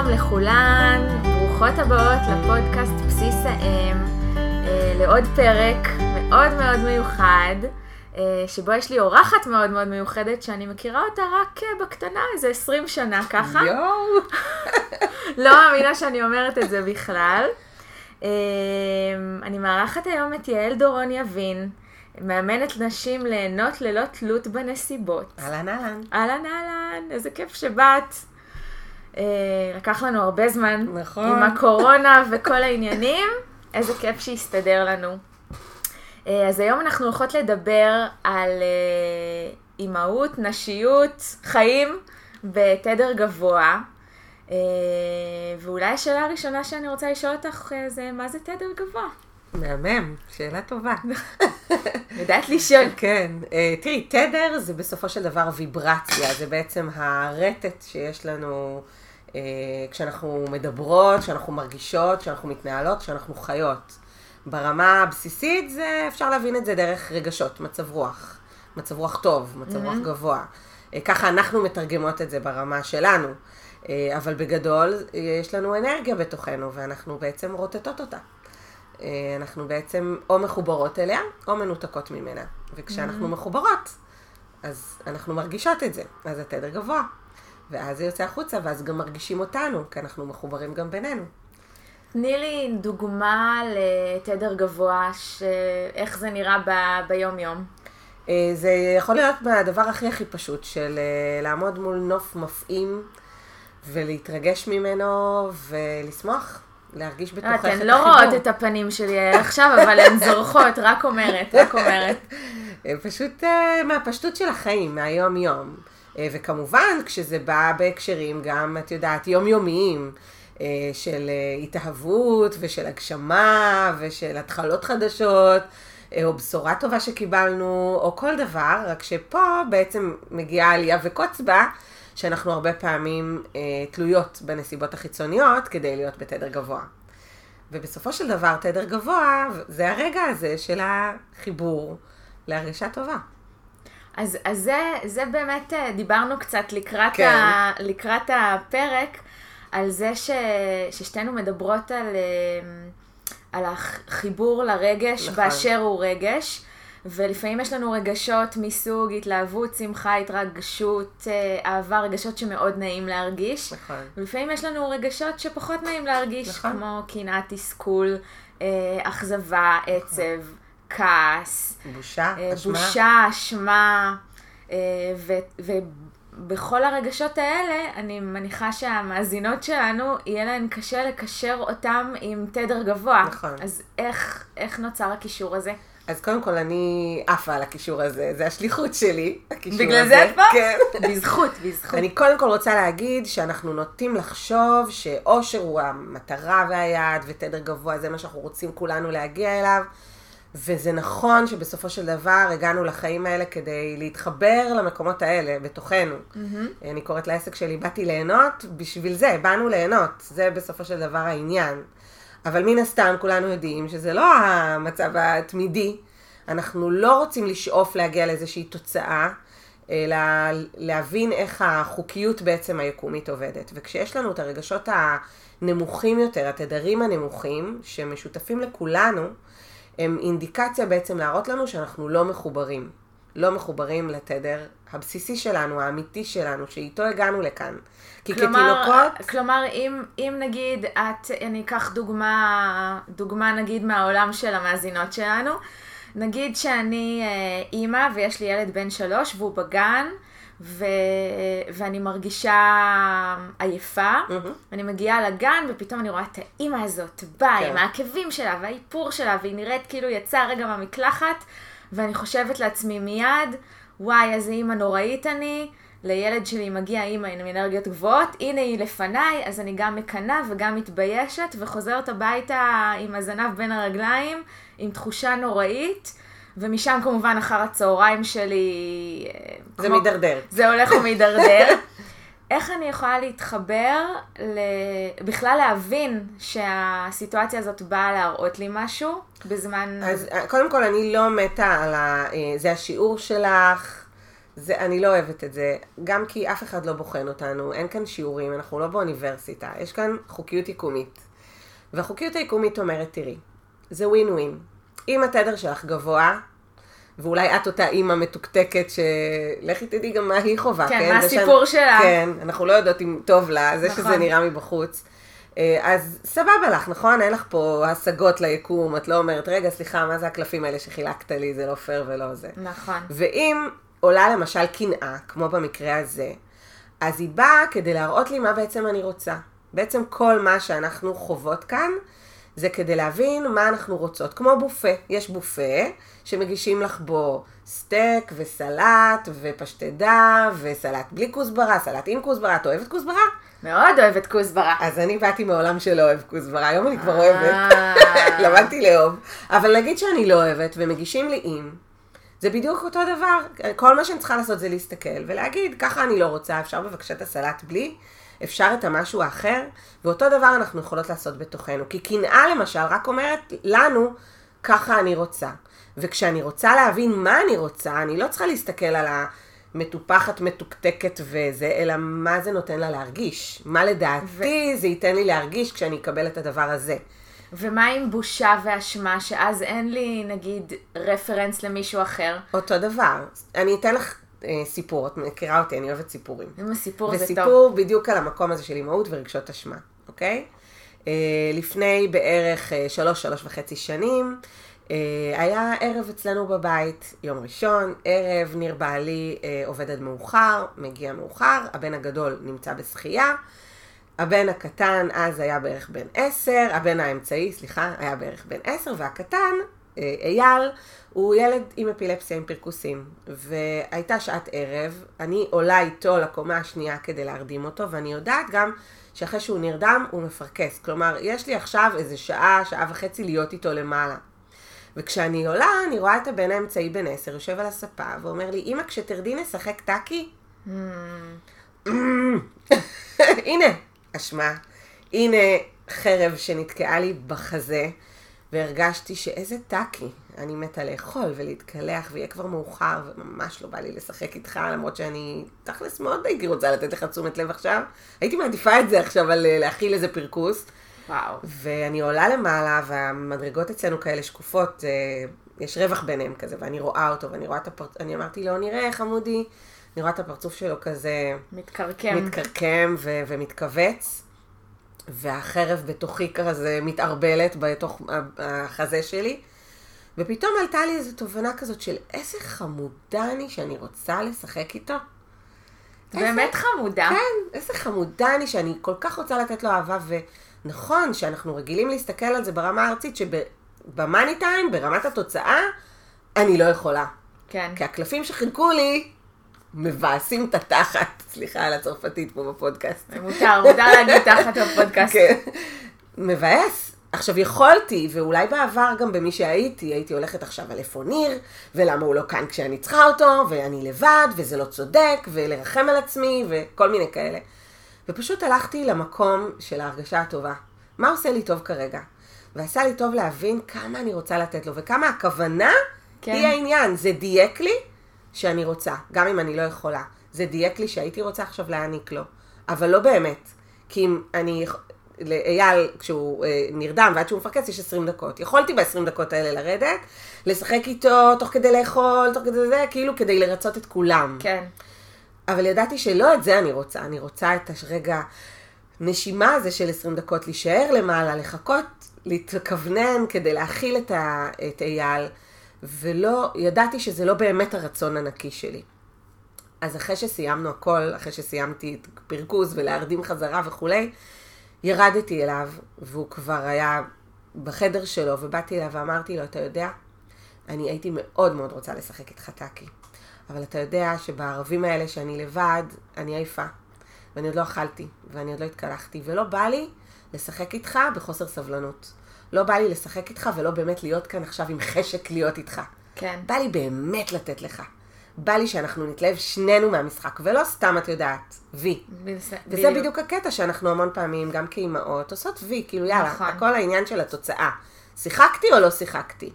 שלום לכולן, ברוכות הבאות לפודקאסט בסיס האם, אה, לעוד פרק מאוד מאוד מיוחד, אה, שבו יש לי אורחת מאוד מאוד מיוחדת שאני מכירה אותה רק אה, בקטנה, איזה 20 שנה ככה. יואו. לא מאמינה שאני אומרת את זה בכלל. אני מארחת היום את יעל דורון יבין, מאמנת נשים ליהנות ללא תלות בנסיבות. אהלן אהלן. אהלן אהלן, איזה כיף שבאת. אה, לקח לנו הרבה זמן. נכון. עם הקורונה וכל העניינים, איזה כיף שהסתדר לנו. אה, אז היום אנחנו הולכות לדבר על אה, אימהות, נשיות, חיים בתדר גבוה. ואולי השאלה הראשונה שאני רוצה לשאול אותך זה, מה זה תדר גבוה? מהמם, שאלה טובה. יודעת לשאול. כן, תראי, תדר זה בסופו של דבר ויברציה, זה בעצם הרטט שיש לנו כשאנחנו מדברות, כשאנחנו מרגישות, כשאנחנו מתנהלות, כשאנחנו חיות. ברמה הבסיסית זה, אפשר להבין את זה דרך רגשות, מצב רוח, מצב רוח טוב, מצב רוח גבוה. אה, ככה אנחנו מתרגמות את זה ברמה שלנו. אה, אבל בגדול, אה, יש לנו אנרגיה בתוכנו, ואנחנו בעצם רוטטות אותה. אה, אנחנו בעצם או מחוברות אליה, או מנותקות ממנה. וכשאנחנו מחוברות, אז אנחנו מרגישות את זה. אז התדר גבוה. ואז זה יוצא החוצה, ואז גם מרגישים אותנו, כי אנחנו מחוברים גם בינינו. תני לי דוגמה לתדר גבוה, ש... איך זה נראה ב... ביום-יום. אה, זה יכול להיות הדבר הכי הכי פשוט, של אה, לעמוד מול נוף מפעים, ולהתרגש ממנו, ולשמוח, להרגיש בתוכך את אתן החיבור. לא רואות את הפנים שלי עכשיו, אבל הן זורחות, רק אומרת, רק אומרת. אה, פשוט אה, מהפשטות של החיים, מהיום-יום. אה, וכמובן, כשזה בא בהקשרים גם, את יודעת, יומיומיים, אה, של אה, התאהבות ושל הגשמה ושל התחלות חדשות, או בשורה טובה שקיבלנו, או כל דבר, רק שפה בעצם מגיעה עלייה וקוץ בה, שאנחנו הרבה פעמים אה, תלויות בנסיבות החיצוניות כדי להיות בתדר גבוה. ובסופו של דבר, תדר גבוה, זה הרגע הזה של החיבור להרגשה טובה. אז, אז זה, זה באמת, אה, דיברנו קצת לקראת, כן. ה, לקראת הפרק, על זה ש, ששתינו מדברות על, אה, על החיבור לרגש נכון. באשר הוא רגש. ולפעמים יש לנו רגשות מסוג התלהבות, שמחה, התרגשות, אה, אהבה, רגשות שמאוד נעים להרגיש. נכון. ולפעמים יש לנו רגשות שפחות נעים להרגיש, נכון. כמו קנאה, תסכול, אכזבה, עצב, כעס, בושה, אה, אשמה. בושה, אשמה, אה, ובכל הרגשות האלה, אני מניחה שהמאזינות שלנו, יהיה להן קשה לקשר אותם עם תדר גבוה. נכון. אז איך, איך נוצר הקישור הזה? אז קודם כל, אני עפה על הקישור הזה, זה השליחות שלי, הקישור בגלל הזה. זה את פה? כן. בזכות, בזכות. אני קודם כל רוצה להגיד שאנחנו נוטים לחשוב שאושר הוא המטרה והיעד, ותדר גבוה זה מה שאנחנו רוצים כולנו להגיע אליו. וזה נכון שבסופו של דבר הגענו לחיים האלה כדי להתחבר למקומות האלה, בתוכנו. Mm-hmm. אני קוראת לעסק שלי, באתי ליהנות, בשביל זה, באנו ליהנות. זה בסופו של דבר העניין. אבל מן הסתם כולנו יודעים שזה לא המצב התמידי. אנחנו לא רוצים לשאוף להגיע לאיזושהי תוצאה, אלא להבין איך החוקיות בעצם היקומית עובדת. וכשיש לנו את הרגשות הנמוכים יותר, התדרים הנמוכים, שמשותפים לכולנו, הם אינדיקציה בעצם להראות לנו שאנחנו לא מחוברים. לא מחוברים לתדר הבסיסי שלנו, האמיתי שלנו, שאיתו הגענו לכאן. כי כלומר, כתינוקות... כלומר, אם, אם נגיד את, אני אקח דוגמה, דוגמה נגיד מהעולם של המאזינות שלנו, נגיד שאני אה, אימא ויש לי ילד בן שלוש והוא בגן, ו, ואני מרגישה עייפה, מהמם. אני מגיעה לגן ופתאום אני רואה את האימא הזאת באה כן. עם העקבים שלה והאיפור שלה והיא נראית כאילו יצאה רגע מהמקלחת ואני חושבת לעצמי מיד, וואי איזה אימא נוראית אני, לילד שלי מגיע אימא עם אנרגיות גבוהות, הנה היא לפניי, אז אני גם מקנאה וגם מתביישת וחוזרת הביתה עם הזנב בין הרגליים, עם תחושה נוראית. ומשם כמובן אחר הצהריים שלי... זה כמו- מידרדר. זה הולך ומידרדר. איך אני יכולה להתחבר, ל... בכלל להבין שהסיטואציה הזאת באה להראות לי משהו בזמן... אז אה, קודם כל, אני לא מתה על ה... אה, זה השיעור שלך, זה, אני לא אוהבת את זה, גם כי אף אחד לא בוחן אותנו, אין כאן שיעורים, אנחנו לא באוניברסיטה, יש כאן חוקיות יקומית. והחוקיות היקומית אומרת, תראי, זה ווין ווין. אם התדר שלך גבוה, ואולי את אותה אימא מתוקתקת, שלכי תדעי גם מה היא חווה, כן, כן? מה הסיפור שאני- שלה. כן, אנחנו לא יודעות אם טוב לה, זה נכון. שזה נראה מבחוץ. אה, אז סבבה לך, נכון? אין לך פה השגות ליקום, את לא אומרת, רגע, סליחה, מה זה הקלפים האלה שחילקת לי, זה לא פייר ולא זה. נכון. ואם עולה למשל קנאה, כמו במקרה הזה, אז היא באה כדי להראות לי מה בעצם אני רוצה. בעצם כל מה שאנחנו חוות כאן, זה כדי להבין מה אנחנו רוצות. כמו בופה, יש בופה שמגישים לך בו סטייק וסלט ופשטדה וסלט בלי כוסברה, סלט עם כוסברה, את אוהבת כוסברה? מאוד אוהבת כוסברה. אז אני באתי מעולם שלא אוהב כוסברה, היום אני כבר אוהבת. אה. למדתי לאהוב. אבל נגיד שאני לא אוהבת ומגישים לי עם, זה בדיוק אותו דבר. כל מה שאני צריכה לעשות זה להסתכל ולהגיד, ככה אני לא רוצה, אפשר בבקשה את הסלט בלי, אפשר את המשהו האחר, ואותו דבר אנחנו יכולות לעשות בתוכנו. כי קנאה למשל רק אומרת לנו, ככה אני רוצה. וכשאני רוצה להבין מה אני רוצה, אני לא צריכה להסתכל על המטופחת, מתוקתקת וזה, אלא מה זה נותן לה להרגיש. מה לדעתי זה ייתן לי להרגיש כשאני אקבל את הדבר הזה. ומה עם בושה ואשמה, שאז אין לי, נגיד, רפרנס למישהו אחר? אותו דבר. אני אתן לך סיפור, את מכירה אותי, אני אוהבת סיפורים. אם הסיפור זה טוב. וסיפור בדיוק על המקום הזה של אימהות ורגשות אשמה, אוקיי? אה, לפני בערך אה, שלוש, שלוש וחצי שנים, אה, היה ערב אצלנו בבית, יום ראשון, ערב, ניר בעלי אה, עובד עד מאוחר, מגיע מאוחר, הבן הגדול נמצא בשחייה, הבן הקטן אז היה בערך בן עשר, הבן האמצעי, סליחה, היה בערך בן עשר, והקטן, אה, אייל, הוא ילד עם אפילפסיה עם פרכוסים. והייתה שעת ערב, אני עולה איתו לקומה השנייה כדי להרדים אותו, ואני יודעת גם שאחרי שהוא נרדם, הוא מפרכס. כלומר, יש לי עכשיו איזה שעה, שעה וחצי להיות איתו למעלה. וכשאני עולה, אני רואה את הבן האמצעי בן עשר, יושב על הספה, ואומר לי, אמא, כשתרדי נשחק טאקי? הנה, אשמה. הנה חרב שנתקעה לי בחזה, והרגשתי שאיזה טאקי. אני מתה לאכול ולהתקלח, ויהיה כבר מאוחר, וממש לא בא לי לשחק איתך, למרות שאני תכלס מאוד הייתי רוצה לתת לך תשומת לב עכשיו. הייתי מעדיפה את זה עכשיו על אה, להכיל איזה פרכוס. וואו. ואני עולה למעלה, והמדרגות אצלנו כאלה שקופות, אה, יש רווח ביניהם כזה, ואני רואה אותו, ואני רואה את הפרצוף, אני אמרתי לו, נראה חמודי, אני רואה את הפרצוף שלו כזה מתקרקם. מתקרקם ו- ומתכווץ, והחרב בתוכי כזה מתערבלת בתוך החזה שלי, ופתאום עלתה לי איזו תובנה כזאת של איזה חמודה אני שאני רוצה לשחק איתו. באמת חמודה. כן, איזה חמודה אני שאני כל כך רוצה לתת לו אהבה, ונכון שאנחנו רגילים להסתכל על זה ברמה הארצית, שבמאני טיים, ברמת התוצאה, אני לא יכולה. כן. כי הקלפים שחילקו לי, מבאסים את התחת, סליחה על הצרפתית פה בפודקאסט. מותר, מותר להגיד תחת הפודקאסט. כן. מבאס. עכשיו יכולתי, ואולי בעבר גם במי שהייתי, הייתי הולכת עכשיו על איפה ניר, ולמה הוא לא כאן כשאני צריכה אותו, ואני לבד, וזה לא צודק, ולרחם על עצמי, וכל מיני כאלה. ופשוט הלכתי למקום של ההרגשה הטובה. מה עושה לי טוב כרגע? ועשה לי טוב להבין כמה אני רוצה לתת לו, וכמה הכוונה. כן. היא העניין. זה דייק לי שאני רוצה, גם אם אני לא יכולה. זה דייק לי שהייתי רוצה עכשיו להעניק לו, אבל לא באמת. כי אם אני, לאייל, כשהוא אה, נרדם ועד שהוא מפרקס, יש 20 דקות. יכולתי ב-20 דקות האלה לרדת, לשחק איתו תוך כדי לאכול, תוך כדי זה, כאילו כדי לרצות את כולם. כן. אבל ידעתי שלא את זה אני רוצה, אני רוצה את הרגע נשימה הזה של 20 דקות להישאר למעלה, לחכות, להתכוונן כדי להכיל את, ה, את אייל, ולא, ידעתי שזה לא באמת הרצון הנקי שלי. אז אחרי שסיימנו הכל, אחרי שסיימתי את פרכוס ולהרדים חזרה וכולי, ירדתי אליו, והוא כבר היה בחדר שלו, ובאתי אליו ואמרתי לו, אתה יודע, אני הייתי מאוד מאוד רוצה לשחק איתך טאקי. אבל אתה יודע שבערבים האלה שאני לבד, אני עייפה. ואני עוד לא אכלתי, ואני עוד לא התקלחתי, ולא בא לי לשחק איתך בחוסר סבלנות. לא בא לי לשחק איתך ולא באמת להיות כאן עכשיו עם חשק להיות איתך. כן. בא לי באמת לתת לך. בא לי שאנחנו נתלהב שנינו מהמשחק, ולא סתם את יודעת, וי. בדיוק. וזה בדיוק הקטע שאנחנו המון פעמים, גם כאימהות, עושות וי, כאילו יאללה, נכון. הכל העניין של התוצאה. שיחקתי או לא שיחקתי?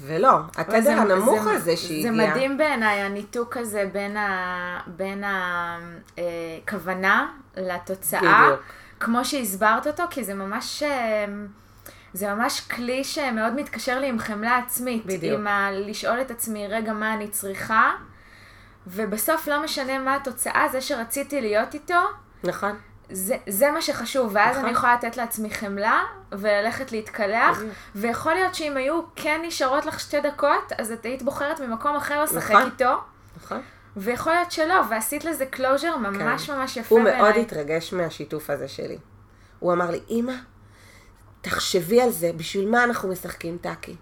ולא, התדר הנמוך זה- הזה שהגיע. זה מדהים בעיניי, הניתוק הזה בין, ה, בין הכוונה לתוצאה, בדיוק. כמו שהסברת אותו, כי זה ממש... זה ממש כלי שמאוד מתקשר לי עם חמלה עצמית. בדיוק. עם ה... לשאול את עצמי, רגע, מה אני צריכה? ובסוף לא משנה מה התוצאה, זה שרציתי להיות איתו, נכון. זה, זה מה שחשוב, ואז נכון. אני יכולה לתת לעצמי חמלה, וללכת להתקלח, בדיוק. ויכול להיות שאם היו כן נשארות לך שתי דקות, אז את היית בוחרת ממקום אחר לשחק נכון. איתו, נכון. ויכול להיות שלא, ועשית לזה closure ממש ממש יפה כן. הוא בעיניי. מאוד התרגש מהשיתוף הזה שלי. הוא אמר לי, אמא, תחשבי על זה, בשביל מה אנחנו משחקים טאקי?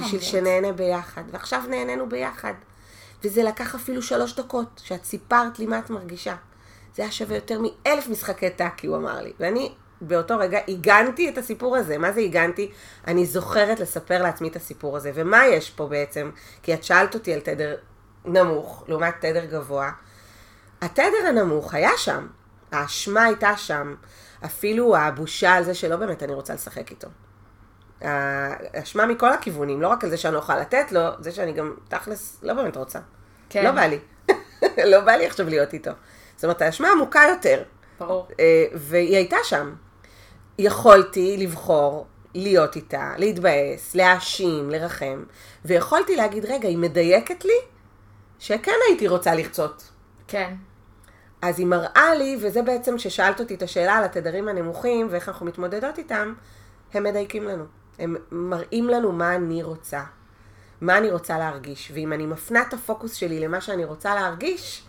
בשביל. שנהנה ביחד. ועכשיו נהנינו ביחד. וזה לקח אפילו שלוש דקות, שאת סיפרת לי מה את מרגישה. זה היה שווה יותר מאלף משחקי טאקי, הוא אמר לי. ואני באותו רגע עיגנתי את הסיפור הזה. מה זה עיגנתי? אני זוכרת לספר לעצמי את הסיפור הזה. ומה יש פה בעצם? כי את שאלת אותי על תדר נמוך, לעומת תדר גבוה. התדר הנמוך היה שם. האשמה הייתה שם. אפילו הבושה על זה שלא באמת אני רוצה לשחק איתו. האשמה מכל הכיוונים, לא רק על זה שאני לא יכולה לתת לו, זה שאני גם תכלס לא באמת רוצה. כן. לא בא לי. לא בא לי עכשיו להיות איתו. זאת אומרת, האשמה עמוקה יותר. ברור. אה, והיא הייתה שם. יכולתי לבחור להיות איתה, להתבאס, להאשים, לרחם, ויכולתי להגיד, רגע, היא מדייקת לי שכן הייתי רוצה לרצות. כן. אז היא מראה לי, וזה בעצם כששאלת אותי את השאלה על התדרים הנמוכים ואיך אנחנו מתמודדות איתם, הם מדייקים לנו. הם מראים לנו מה אני רוצה, מה אני רוצה להרגיש. ואם אני מפנה את הפוקוס שלי למה שאני רוצה להרגיש,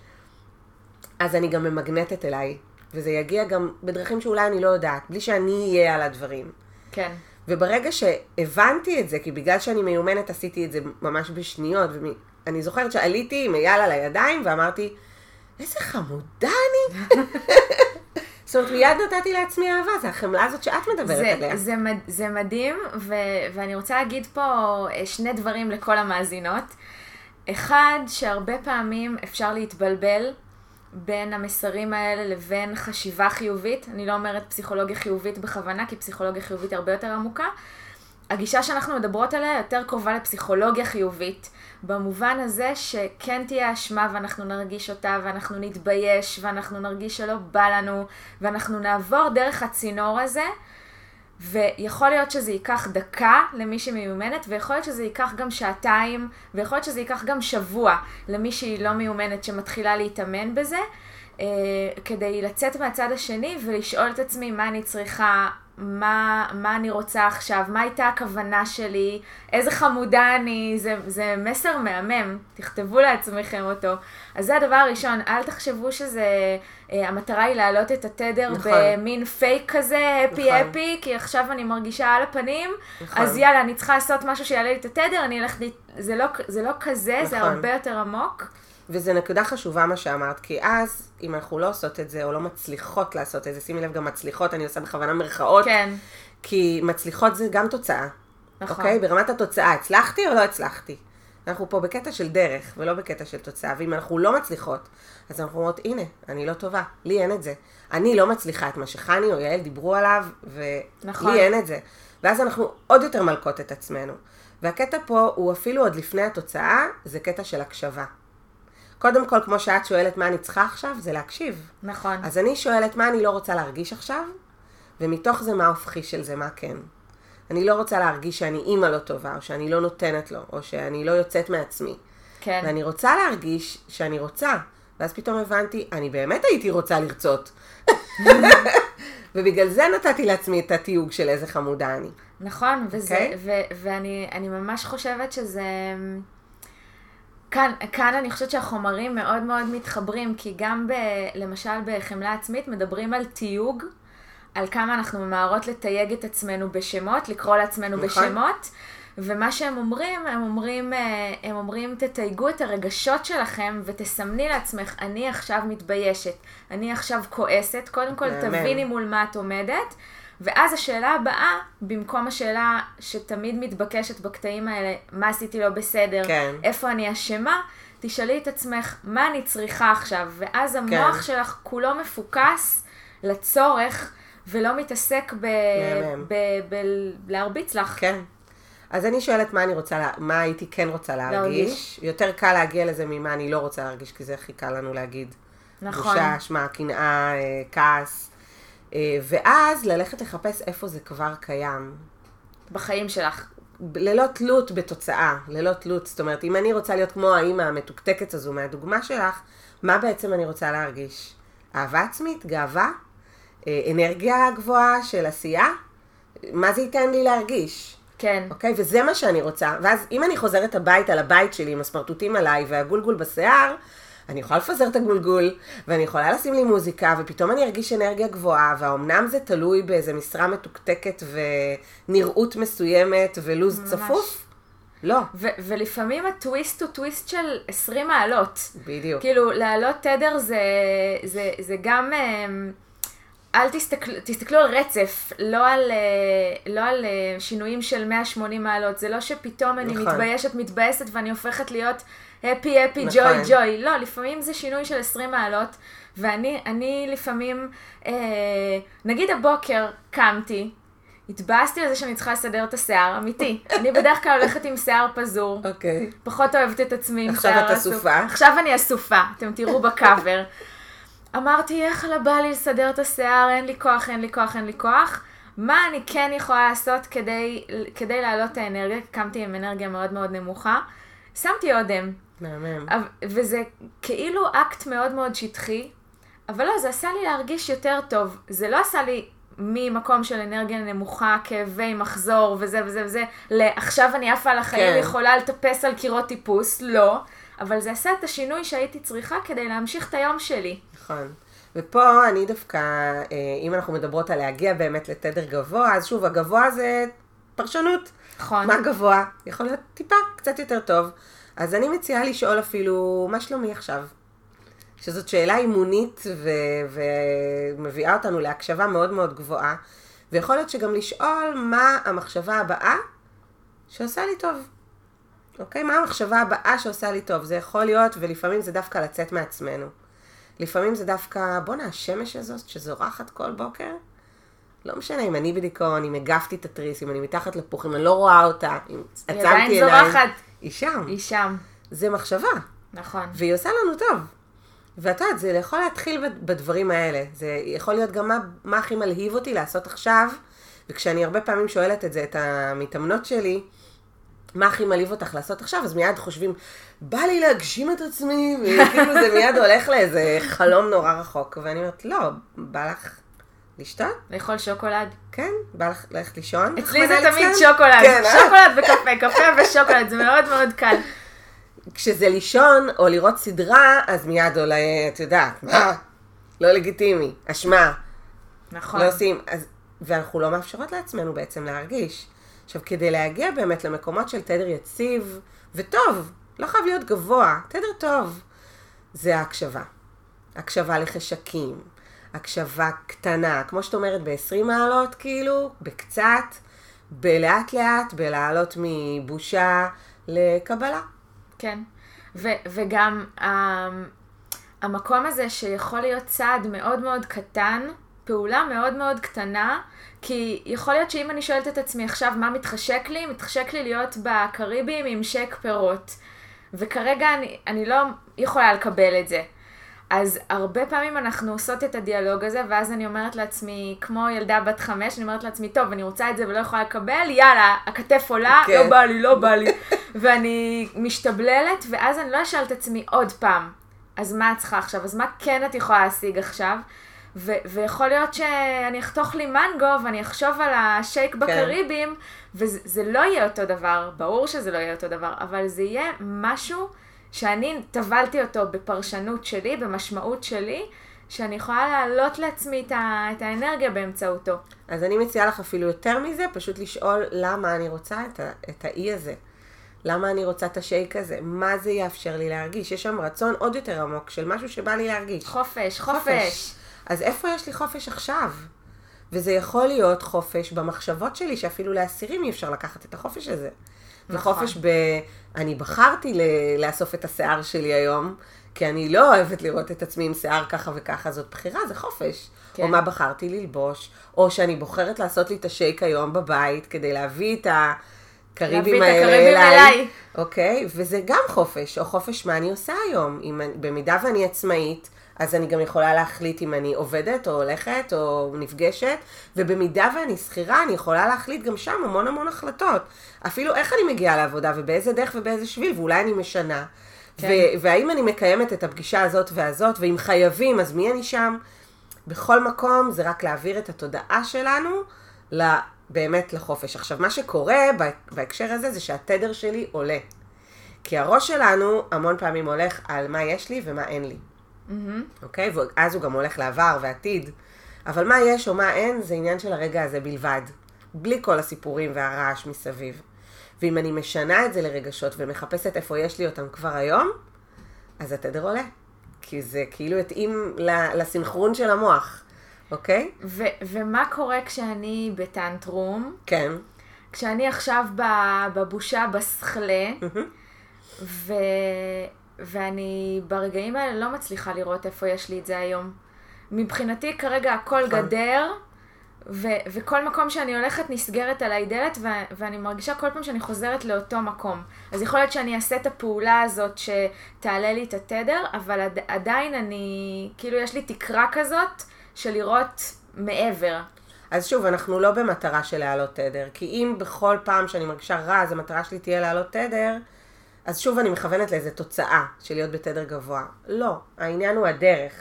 אז אני גם ממגנטת אליי. וזה יגיע גם בדרכים שאולי אני לא יודעת, בלי שאני אהיה על הדברים. כן. וברגע שהבנתי את זה, כי בגלל שאני מיומנת עשיתי את זה ממש בשניות, ואני זוכרת שעליתי עם אייל על הידיים ואמרתי, איזה חמודה אני. זאת אומרת, מיד נתתי לעצמי אהבה, זה החמלה הזאת שאת מדברת זה, עליה. זה, מד- זה מדהים, ו, ואני רוצה להגיד פה אה, שני דברים לכל המאזינות. אחד, שהרבה פעמים אפשר להתבלבל בין המסרים האלה לבין חשיבה חיובית. אני לא אומרת פסיכולוגיה חיובית בכוונה, כי פסיכולוגיה חיובית היא הרבה יותר עמוקה. הגישה שאנחנו מדברות עליה יותר קרובה לפסיכולוגיה חיובית, במובן הזה שכן תהיה אשמה ואנחנו נרגיש אותה ואנחנו נתבייש ואנחנו נרגיש שלא בא לנו ואנחנו נעבור דרך הצינור הזה ויכול להיות שזה ייקח דקה למי שמיומנת ויכול להיות שזה ייקח גם שעתיים ויכול להיות שזה ייקח גם שבוע למי שהיא לא מיומנת שמתחילה להתאמן בזה אה, כדי לצאת מהצד השני ולשאול את עצמי מה אני צריכה, מה, מה אני רוצה עכשיו, מה הייתה הכוונה שלי, איזה חמודה אני, זה, זה מסר מהמם, תכתבו לעצמכם אותו. אז זה הדבר הראשון, אל תחשבו שזה, אה, המטרה היא להעלות את התדר נכון. במין פייק כזה, הפי נכון. הפי, כי עכשיו אני מרגישה על הפנים, נכון. אז יאללה, אני צריכה לעשות משהו שיעלה לי את התדר, אני אלך, זה לא, זה לא כזה, זה נכון. הרבה יותר עמוק. וזו נקודה חשובה מה שאמרת, כי אז, אם אנחנו לא עושות את זה, או לא מצליחות לעשות את זה, שימי לב, גם מצליחות, אני עושה בכוונה מרכאות, כן, כי מצליחות זה גם תוצאה. נכון. אוקיי? ברמת התוצאה, הצלחתי או לא הצלחתי? אנחנו פה בקטע של דרך, ולא בקטע של תוצאה, ואם אנחנו לא מצליחות, אז אנחנו אומרות, הנה, אני לא טובה, לי אין את זה. אני לא מצליחה את מה שחני או יעל דיברו עליו, ולי נכון. אין את זה. ואז אנחנו עוד יותר מלקות את עצמנו. והקטע פה הוא אפילו עוד לפני התוצאה, זה קטע של הקשבה. קודם כל, כמו שאת שואלת מה אני צריכה עכשיו, זה להקשיב. נכון. אז אני שואלת מה אני לא רוצה להרגיש עכשיו, ומתוך זה מה ההופכי של זה, מה כן. אני לא רוצה להרגיש שאני אימא לא טובה, או שאני לא נותנת לו, או שאני לא יוצאת מעצמי. כן. ואני רוצה להרגיש שאני רוצה. ואז פתאום הבנתי, אני באמת הייתי רוצה לרצות. ובגלל זה נתתי לעצמי את התיוג של איזה חמודה אני. נכון, וזה, אוקיי? ו- ואני אני ממש חושבת שזה... כאן, כאן אני חושבת שהחומרים מאוד מאוד מתחברים, כי גם ב, למשל בחמלה עצמית מדברים על תיוג, על כמה אנחנו ממהרות לתייג את עצמנו בשמות, לקרוא לעצמנו נכון. בשמות, ומה שהם אומרים, הם אומרים, אה, הם אומרים, תתייגו את הרגשות שלכם ותסמני לעצמך, אני עכשיו מתביישת, אני עכשיו כועסת, קודם כל. תביני מול מה את עומדת, ואז השאלה הבאה, במקום השאלה שתמיד מתבקשת בקטעים האלה, מה עשיתי לא בסדר, כן. איפה אני אשמה, תשאלי את עצמך, מה אני צריכה עכשיו? ואז המוח כן. שלך כולו מפוקס לצורך, ולא מתעסק ב... מהמם. ב... ב... להרביץ לך. כן. אז אני שואלת מה אני רוצה, לה- מה הייתי כן רוצה להרגיש. להרגיש. יותר קל להגיע לזה ממה אני לא רוצה להרגיש, כי זה הכי קל לנו להגיד. נכון. בושה, אשמה, קנאה, אה, כעס. אה, ואז ללכת לחפש איפה זה כבר קיים. בחיים שלך. ללא תלות בתוצאה, ללא תלות. זאת אומרת, אם אני רוצה להיות כמו האימא המתוקתקת הזו מהדוגמה שלך, מה בעצם אני רוצה להרגיש? אהבה עצמית, גאווה, אה, אנרגיה גבוהה של עשייה? מה זה ייתן לי להרגיש? כן. אוקיי? וזה מה שאני רוצה. ואז אם אני חוזרת הביתה לבית שלי עם הסמרטוטים עליי והגולגול בשיער, אני יכולה לפזר את הגולגול, ואני יכולה לשים לי מוזיקה, ופתאום אני ארגיש אנרגיה גבוהה, והאומנם זה תלוי באיזה משרה מתוקתקת ונראות מסוימת ולוז ממש. צפוף? לא, ו- ולפעמים הטוויסט הוא טוויסט של 20 מעלות. בדיוק. כאילו, להעלות תדר זה, זה, זה גם... אמ, אל תסתכלו, תסתכלו על רצף, לא על, אה, לא על אה, שינויים של 180 מעלות. זה לא שפתאום אני נכון. מתביישת, מתבאסת ואני הופכת להיות הפי, הפי, נכון. ג'וי, ג'וי. לא, לפעמים זה שינוי של 20 מעלות, ואני אני לפעמים, אה, נגיד הבוקר קמתי, התבאסתי על זה שאני צריכה לסדר את השיער, אמיתי. אני בדרך כלל הולכת עם שיער פזור. אוקיי. פחות אוהבת את עצמי עם עכשיו שיער את אסוף. אסופה. עכשיו אני אסופה, אתם תראו בקאבר. אמרתי, איך לה בא לי לסדר את השיער, אין לי כוח, אין לי כוח, אין לי כוח. מה אני כן יכולה לעשות כדי, כדי להעלות את האנרגיה? קמתי עם אנרגיה מאוד מאוד נמוכה. שמתי אודם, מהמם. וזה כאילו אקט מאוד מאוד שטחי, אבל לא, זה עשה לי להרגיש יותר טוב. זה לא עשה לי ממקום של אנרגיה נמוכה, כאבי מחזור וזה וזה וזה, לעכשיו אני עפה על החיים כן. ויכולה לטפס על קירות טיפוס, לא. אבל זה עשה את השינוי שהייתי צריכה כדי להמשיך את היום שלי. נכון. ופה אני דווקא, אה, אם אנחנו מדברות על להגיע באמת לתדר גבוה, אז שוב, הגבוה זה פרשנות. נכון. מה גבוה? יכול להיות טיפה, קצת יותר טוב. אז אני מציעה לשאול אפילו, מה שלומי עכשיו? שזאת שאלה אימונית ו- ומביאה אותנו להקשבה מאוד מאוד גבוהה. ויכול להיות שגם לשאול מה המחשבה הבאה שעושה לי טוב. אוקיי? מה המחשבה הבאה שעושה לי טוב? זה יכול להיות, ולפעמים זה דווקא לצאת מעצמנו. לפעמים זה דווקא, בואנה, השמש הזאת שזורחת כל בוקר, לא משנה אם אני בדיכאון, אם הגפתי את התריס, אם אני מתחת לפוך, אם אני לא רואה אותה, אם היא עצמתי עדיין עיניים. זורחת. היא שם. היא שם. זה מחשבה, נכון. והיא עושה לנו טוב. ואת יודעת, זה יכול להתחיל בד- בדברים האלה. זה יכול להיות גם מה, מה הכי מלהיב אותי לעשות עכשיו, וכשאני הרבה פעמים שואלת את זה, את המתאמנות שלי, מה הכי מלהיב אותך לעשות עכשיו, אז מיד חושבים, בא לי להגשים את עצמי, וכאילו זה מיד הולך לאיזה חלום נורא רחוק. ואני אומרת, לא, בא לך לשתות? לאכול שוקולד. כן? בא לך ללכת לישון? אצלי זה תמיד? שוקולד. כן, אה? שוקולד וקפה, קפה ושוקולד, זה מאוד מאוד קל. כשזה לישון או לראות סדרה, אז מיד עולה, את יודעת, מה? לא לגיטימי, אשמה, נכון. לא עושים, אז, ואנחנו לא מאפשרות לעצמנו בעצם להרגיש. עכשיו, כדי להגיע באמת למקומות של תדר יציב וטוב, לא חייב להיות גבוה, תדר טוב, זה ההקשבה. הקשבה לחשקים, הקשבה קטנה, כמו שאת אומרת, ב-20 מעלות, כאילו, בקצת, בלאט לאט, בלעלות מבושה לקבלה. כן. ו- וגם um, המקום הזה שיכול להיות צעד מאוד מאוד קטן, פעולה מאוד מאוד קטנה, כי יכול להיות שאם אני שואלת את עצמי עכשיו מה מתחשק לי, מתחשק לי להיות בקריבים עם שק פירות. וכרגע אני, אני לא יכולה לקבל את זה. אז הרבה פעמים אנחנו עושות את הדיאלוג הזה, ואז אני אומרת לעצמי, כמו ילדה בת חמש, אני אומרת לעצמי, טוב, אני רוצה את זה ולא יכולה לקבל, יאללה, הכתף עולה, כן. לא בא לי, לא בא לי. ואני משתבללת, ואז אני לא אשאל את עצמי עוד פעם, אז מה את צריכה עכשיו? אז מה כן את יכולה להשיג עכשיו? ו- ויכול להיות שאני אחתוך לי מנגו ואני אחשוב על השייק בקריבים, וזה זה לא יהיה אותו דבר, ברור שזה לא יהיה אותו דבר, אבל זה יהיה משהו שאני טבלתי אותו בפרשנות שלי, במשמעות שלי, שאני יכולה להעלות לעצמי את, ה- את האנרגיה באמצעותו. אז אני מציעה לך אפילו יותר מזה, פשוט לשאול למה אני רוצה את, ה, את האי הזה. למה אני רוצה את השייק הזה? מה זה יאפשר לי להרגיש? יש שם רצון עוד יותר עמוק של משהו שבא לי להרגיש. חופש, חופש. אז איפה יש לי חופש עכשיו? וזה יכול להיות חופש במחשבות שלי, שאפילו לאסירים אי אפשר לקחת את החופש הזה. נכון. וחופש ב... אני בחרתי ל- לאסוף את השיער שלי היום, כי אני לא אוהבת לראות את עצמי עם שיער ככה וככה, זאת בחירה, זה חופש. כן. או מה בחרתי ללבוש, או שאני בוחרת לעשות לי את השייק היום בבית, כדי להביא את הקריבים להביא את האלה הקריבים אליי. אליי. אוקיי? וזה גם חופש, או חופש מה אני עושה היום. אם, במידה ואני עצמאית, אז אני גם יכולה להחליט אם אני עובדת, או הולכת, או נפגשת, ובמידה ואני שכירה, אני יכולה להחליט גם שם המון המון החלטות. אפילו איך אני מגיעה לעבודה, ובאיזה דרך ובאיזה שביל, ואולי אני משנה. כן. ו- והאם אני מקיימת את הפגישה הזאת והזאת, ואם חייבים, אז מי אני שם? בכל מקום זה רק להעביר את התודעה שלנו באמת לחופש. עכשיו, מה שקורה בה- בהקשר הזה זה שהתדר שלי עולה. כי הראש שלנו המון פעמים הולך על מה יש לי ומה אין לי. אוקיי? ואז הוא גם הולך לעבר ועתיד. אבל מה יש או מה אין זה עניין של הרגע הזה בלבד. בלי כל הסיפורים והרעש מסביב. ואם אני משנה את זה לרגשות ומחפשת איפה יש לי אותם כבר היום, אז התדר עולה. כי זה כאילו התאים לסנכרון של המוח, אוקיי? ו- ומה קורה כשאני בטנטרום? כן. כשאני עכשיו בבושה, בסכלה, ו... ואני ברגעים האלה לא מצליחה לראות איפה יש לי את זה היום. מבחינתי כרגע הכל נכון. גדר, ו... וכל מקום שאני הולכת נסגרת עליי דלת, ו... ואני מרגישה כל פעם שאני חוזרת לאותו מקום. אז יכול להיות שאני אעשה את הפעולה הזאת שתעלה לי את התדר, אבל עד... עדיין אני, כאילו יש לי תקרה כזאת של לראות מעבר. אז שוב, אנחנו לא במטרה של להעלות תדר, כי אם בכל פעם שאני מרגישה רע, אז המטרה שלי תהיה להעלות תדר, אז שוב אני מכוונת לאיזה תוצאה של להיות בתדר גבוה. לא, העניין הוא הדרך.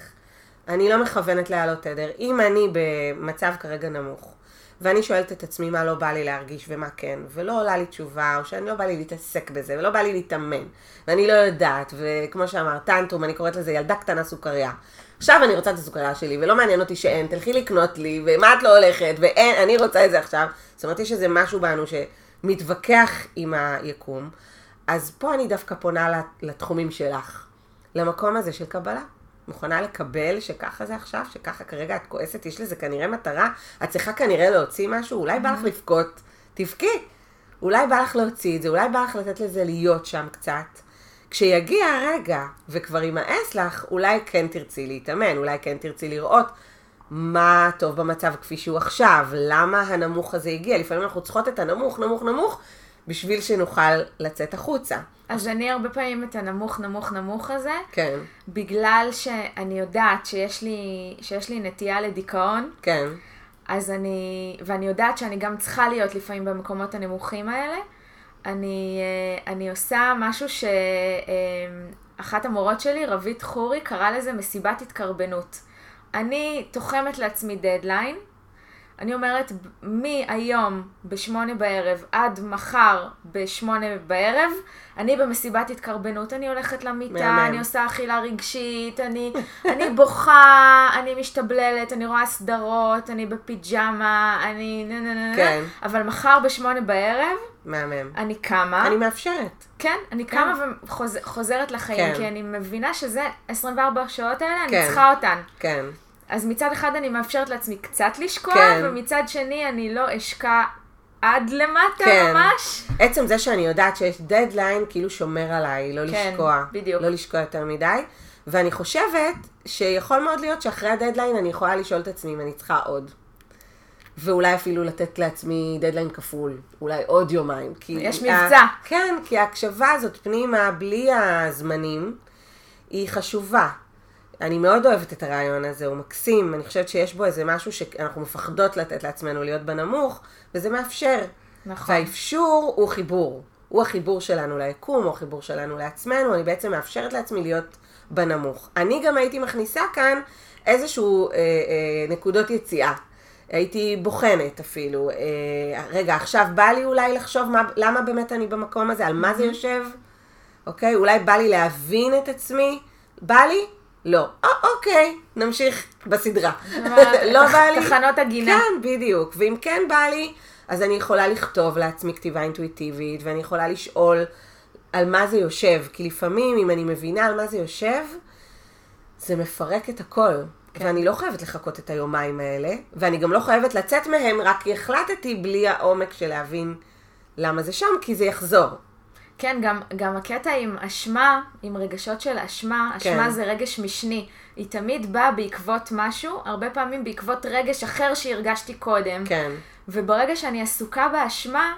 אני לא מכוונת להעלות תדר. אם אני במצב כרגע נמוך, ואני שואלת את עצמי מה לא בא לי להרגיש ומה כן, ולא עולה לי תשובה, או שאני לא בא לי להתעסק בזה, ולא בא לי להתאמן, ואני לא יודעת, וכמו שאמרת, טנטרום, אני קוראת לזה ילדה קטנה סוכריה. עכשיו אני רוצה את הסוכריה שלי, ולא מעניין אותי שאין, תלכי לקנות לי, ומה את לא הולכת, ואין, אני רוצה את זה עכשיו. זאת אומרת, יש איזה משהו בנו שמתווכח עם היקום. אז פה אני דווקא פונה לתחומים שלך, למקום הזה של קבלה. מוכנה לקבל שככה זה עכשיו, שככה כרגע את כועסת, יש לזה כנראה מטרה, את צריכה כנראה להוציא משהו, אולי בא לך לבכות, תבכי. אולי בא לך להוציא את זה, אולי בא לך לתת לזה להיות שם קצת. כשיגיע הרגע וכבר יימאס לך, אולי כן תרצי להתאמן, אולי כן תרצי לראות מה טוב במצב כפי שהוא עכשיו, למה הנמוך הזה הגיע. לפעמים אנחנו צריכות את הנמוך, נמוך, נמוך, בשביל שנוכל לצאת החוצה. אז אני הרבה פעמים את הנמוך, נמוך, נמוך הזה, כן, בגלל שאני יודעת שיש לי, שיש לי נטייה לדיכאון, כן, אז אני, ואני יודעת שאני גם צריכה להיות לפעמים במקומות הנמוכים האלה, אני, אה, אני עושה משהו שאחת המורות שלי, רבית חורי, קראה לזה מסיבת התקרבנות. אני תוחמת לעצמי דדליין, אני אומרת, מהיום בשמונה בערב עד מחר בשמונה בערב, אני במסיבת התקרבנות, אני הולכת למיטה, מהמם. אני עושה אכילה רגשית, אני, אני בוכה, אני משתבללת, אני רואה סדרות, אני בפיג'מה, אני נה נה נה נה, כן. אבל מחר בשמונה בערב, מהמם. אני קמה, אני מאפשרת. כן, אני קמה וחוזרת לחיים, כן. כי אני מבינה שזה 24 השעות האלה, אני כן. צריכה אותן. כן. אז מצד אחד אני מאפשרת לעצמי קצת לשקוע, כן. ומצד שני אני לא אשקע עד למטה כן. ממש. עצם זה שאני יודעת שיש דדליין, כאילו שומר עליי, לא כן, לשקוע. בדיוק. לא לשקוע יותר מדי. ואני חושבת שיכול מאוד להיות שאחרי הדדליין אני יכולה לשאול את עצמי אם אני צריכה עוד. ואולי אפילו לתת לעצמי דדליין כפול, אולי עוד יומיים. כי יש ה- מבצע. כן, כי ההקשבה הזאת פנימה, בלי הזמנים, היא חשובה. אני מאוד אוהבת את הרעיון הזה, הוא מקסים, אני חושבת שיש בו איזה משהו שאנחנו מפחדות לתת לעצמנו להיות בנמוך, וזה מאפשר. נכון. והאפשור הוא חיבור. הוא החיבור שלנו ליקום, הוא החיבור שלנו לעצמנו, אני בעצם מאפשרת לעצמי להיות בנמוך. אני גם הייתי מכניסה כאן איזשהו אה, אה, נקודות יציאה. הייתי בוחנת אפילו. אה, רגע, עכשיו בא לי אולי לחשוב מה, למה באמת אני במקום הזה, על מה זה יושב, אוקיי? אולי בא לי להבין את עצמי, בא לי? לא. אה, אוקיי, נמשיך בסדרה. לא בא לי? תחנות הגינה. כן, בדיוק. ואם כן בא לי, אז אני יכולה לכתוב לעצמי כתיבה אינטואיטיבית, ואני יכולה לשאול על מה זה יושב. כי לפעמים, אם אני מבינה על מה זה יושב, זה מפרק את הכל. כן. ואני לא חייבת לחכות את היומיים האלה, ואני גם לא חייבת לצאת מהם, רק החלטתי בלי העומק של להבין למה זה שם, כי זה יחזור. כן, גם, גם הקטע עם אשמה, עם רגשות של אשמה, אשמה כן. זה רגש משני. היא תמיד באה בעקבות משהו, הרבה פעמים בעקבות רגש אחר שהרגשתי קודם. כן. וברגע שאני עסוקה באשמה,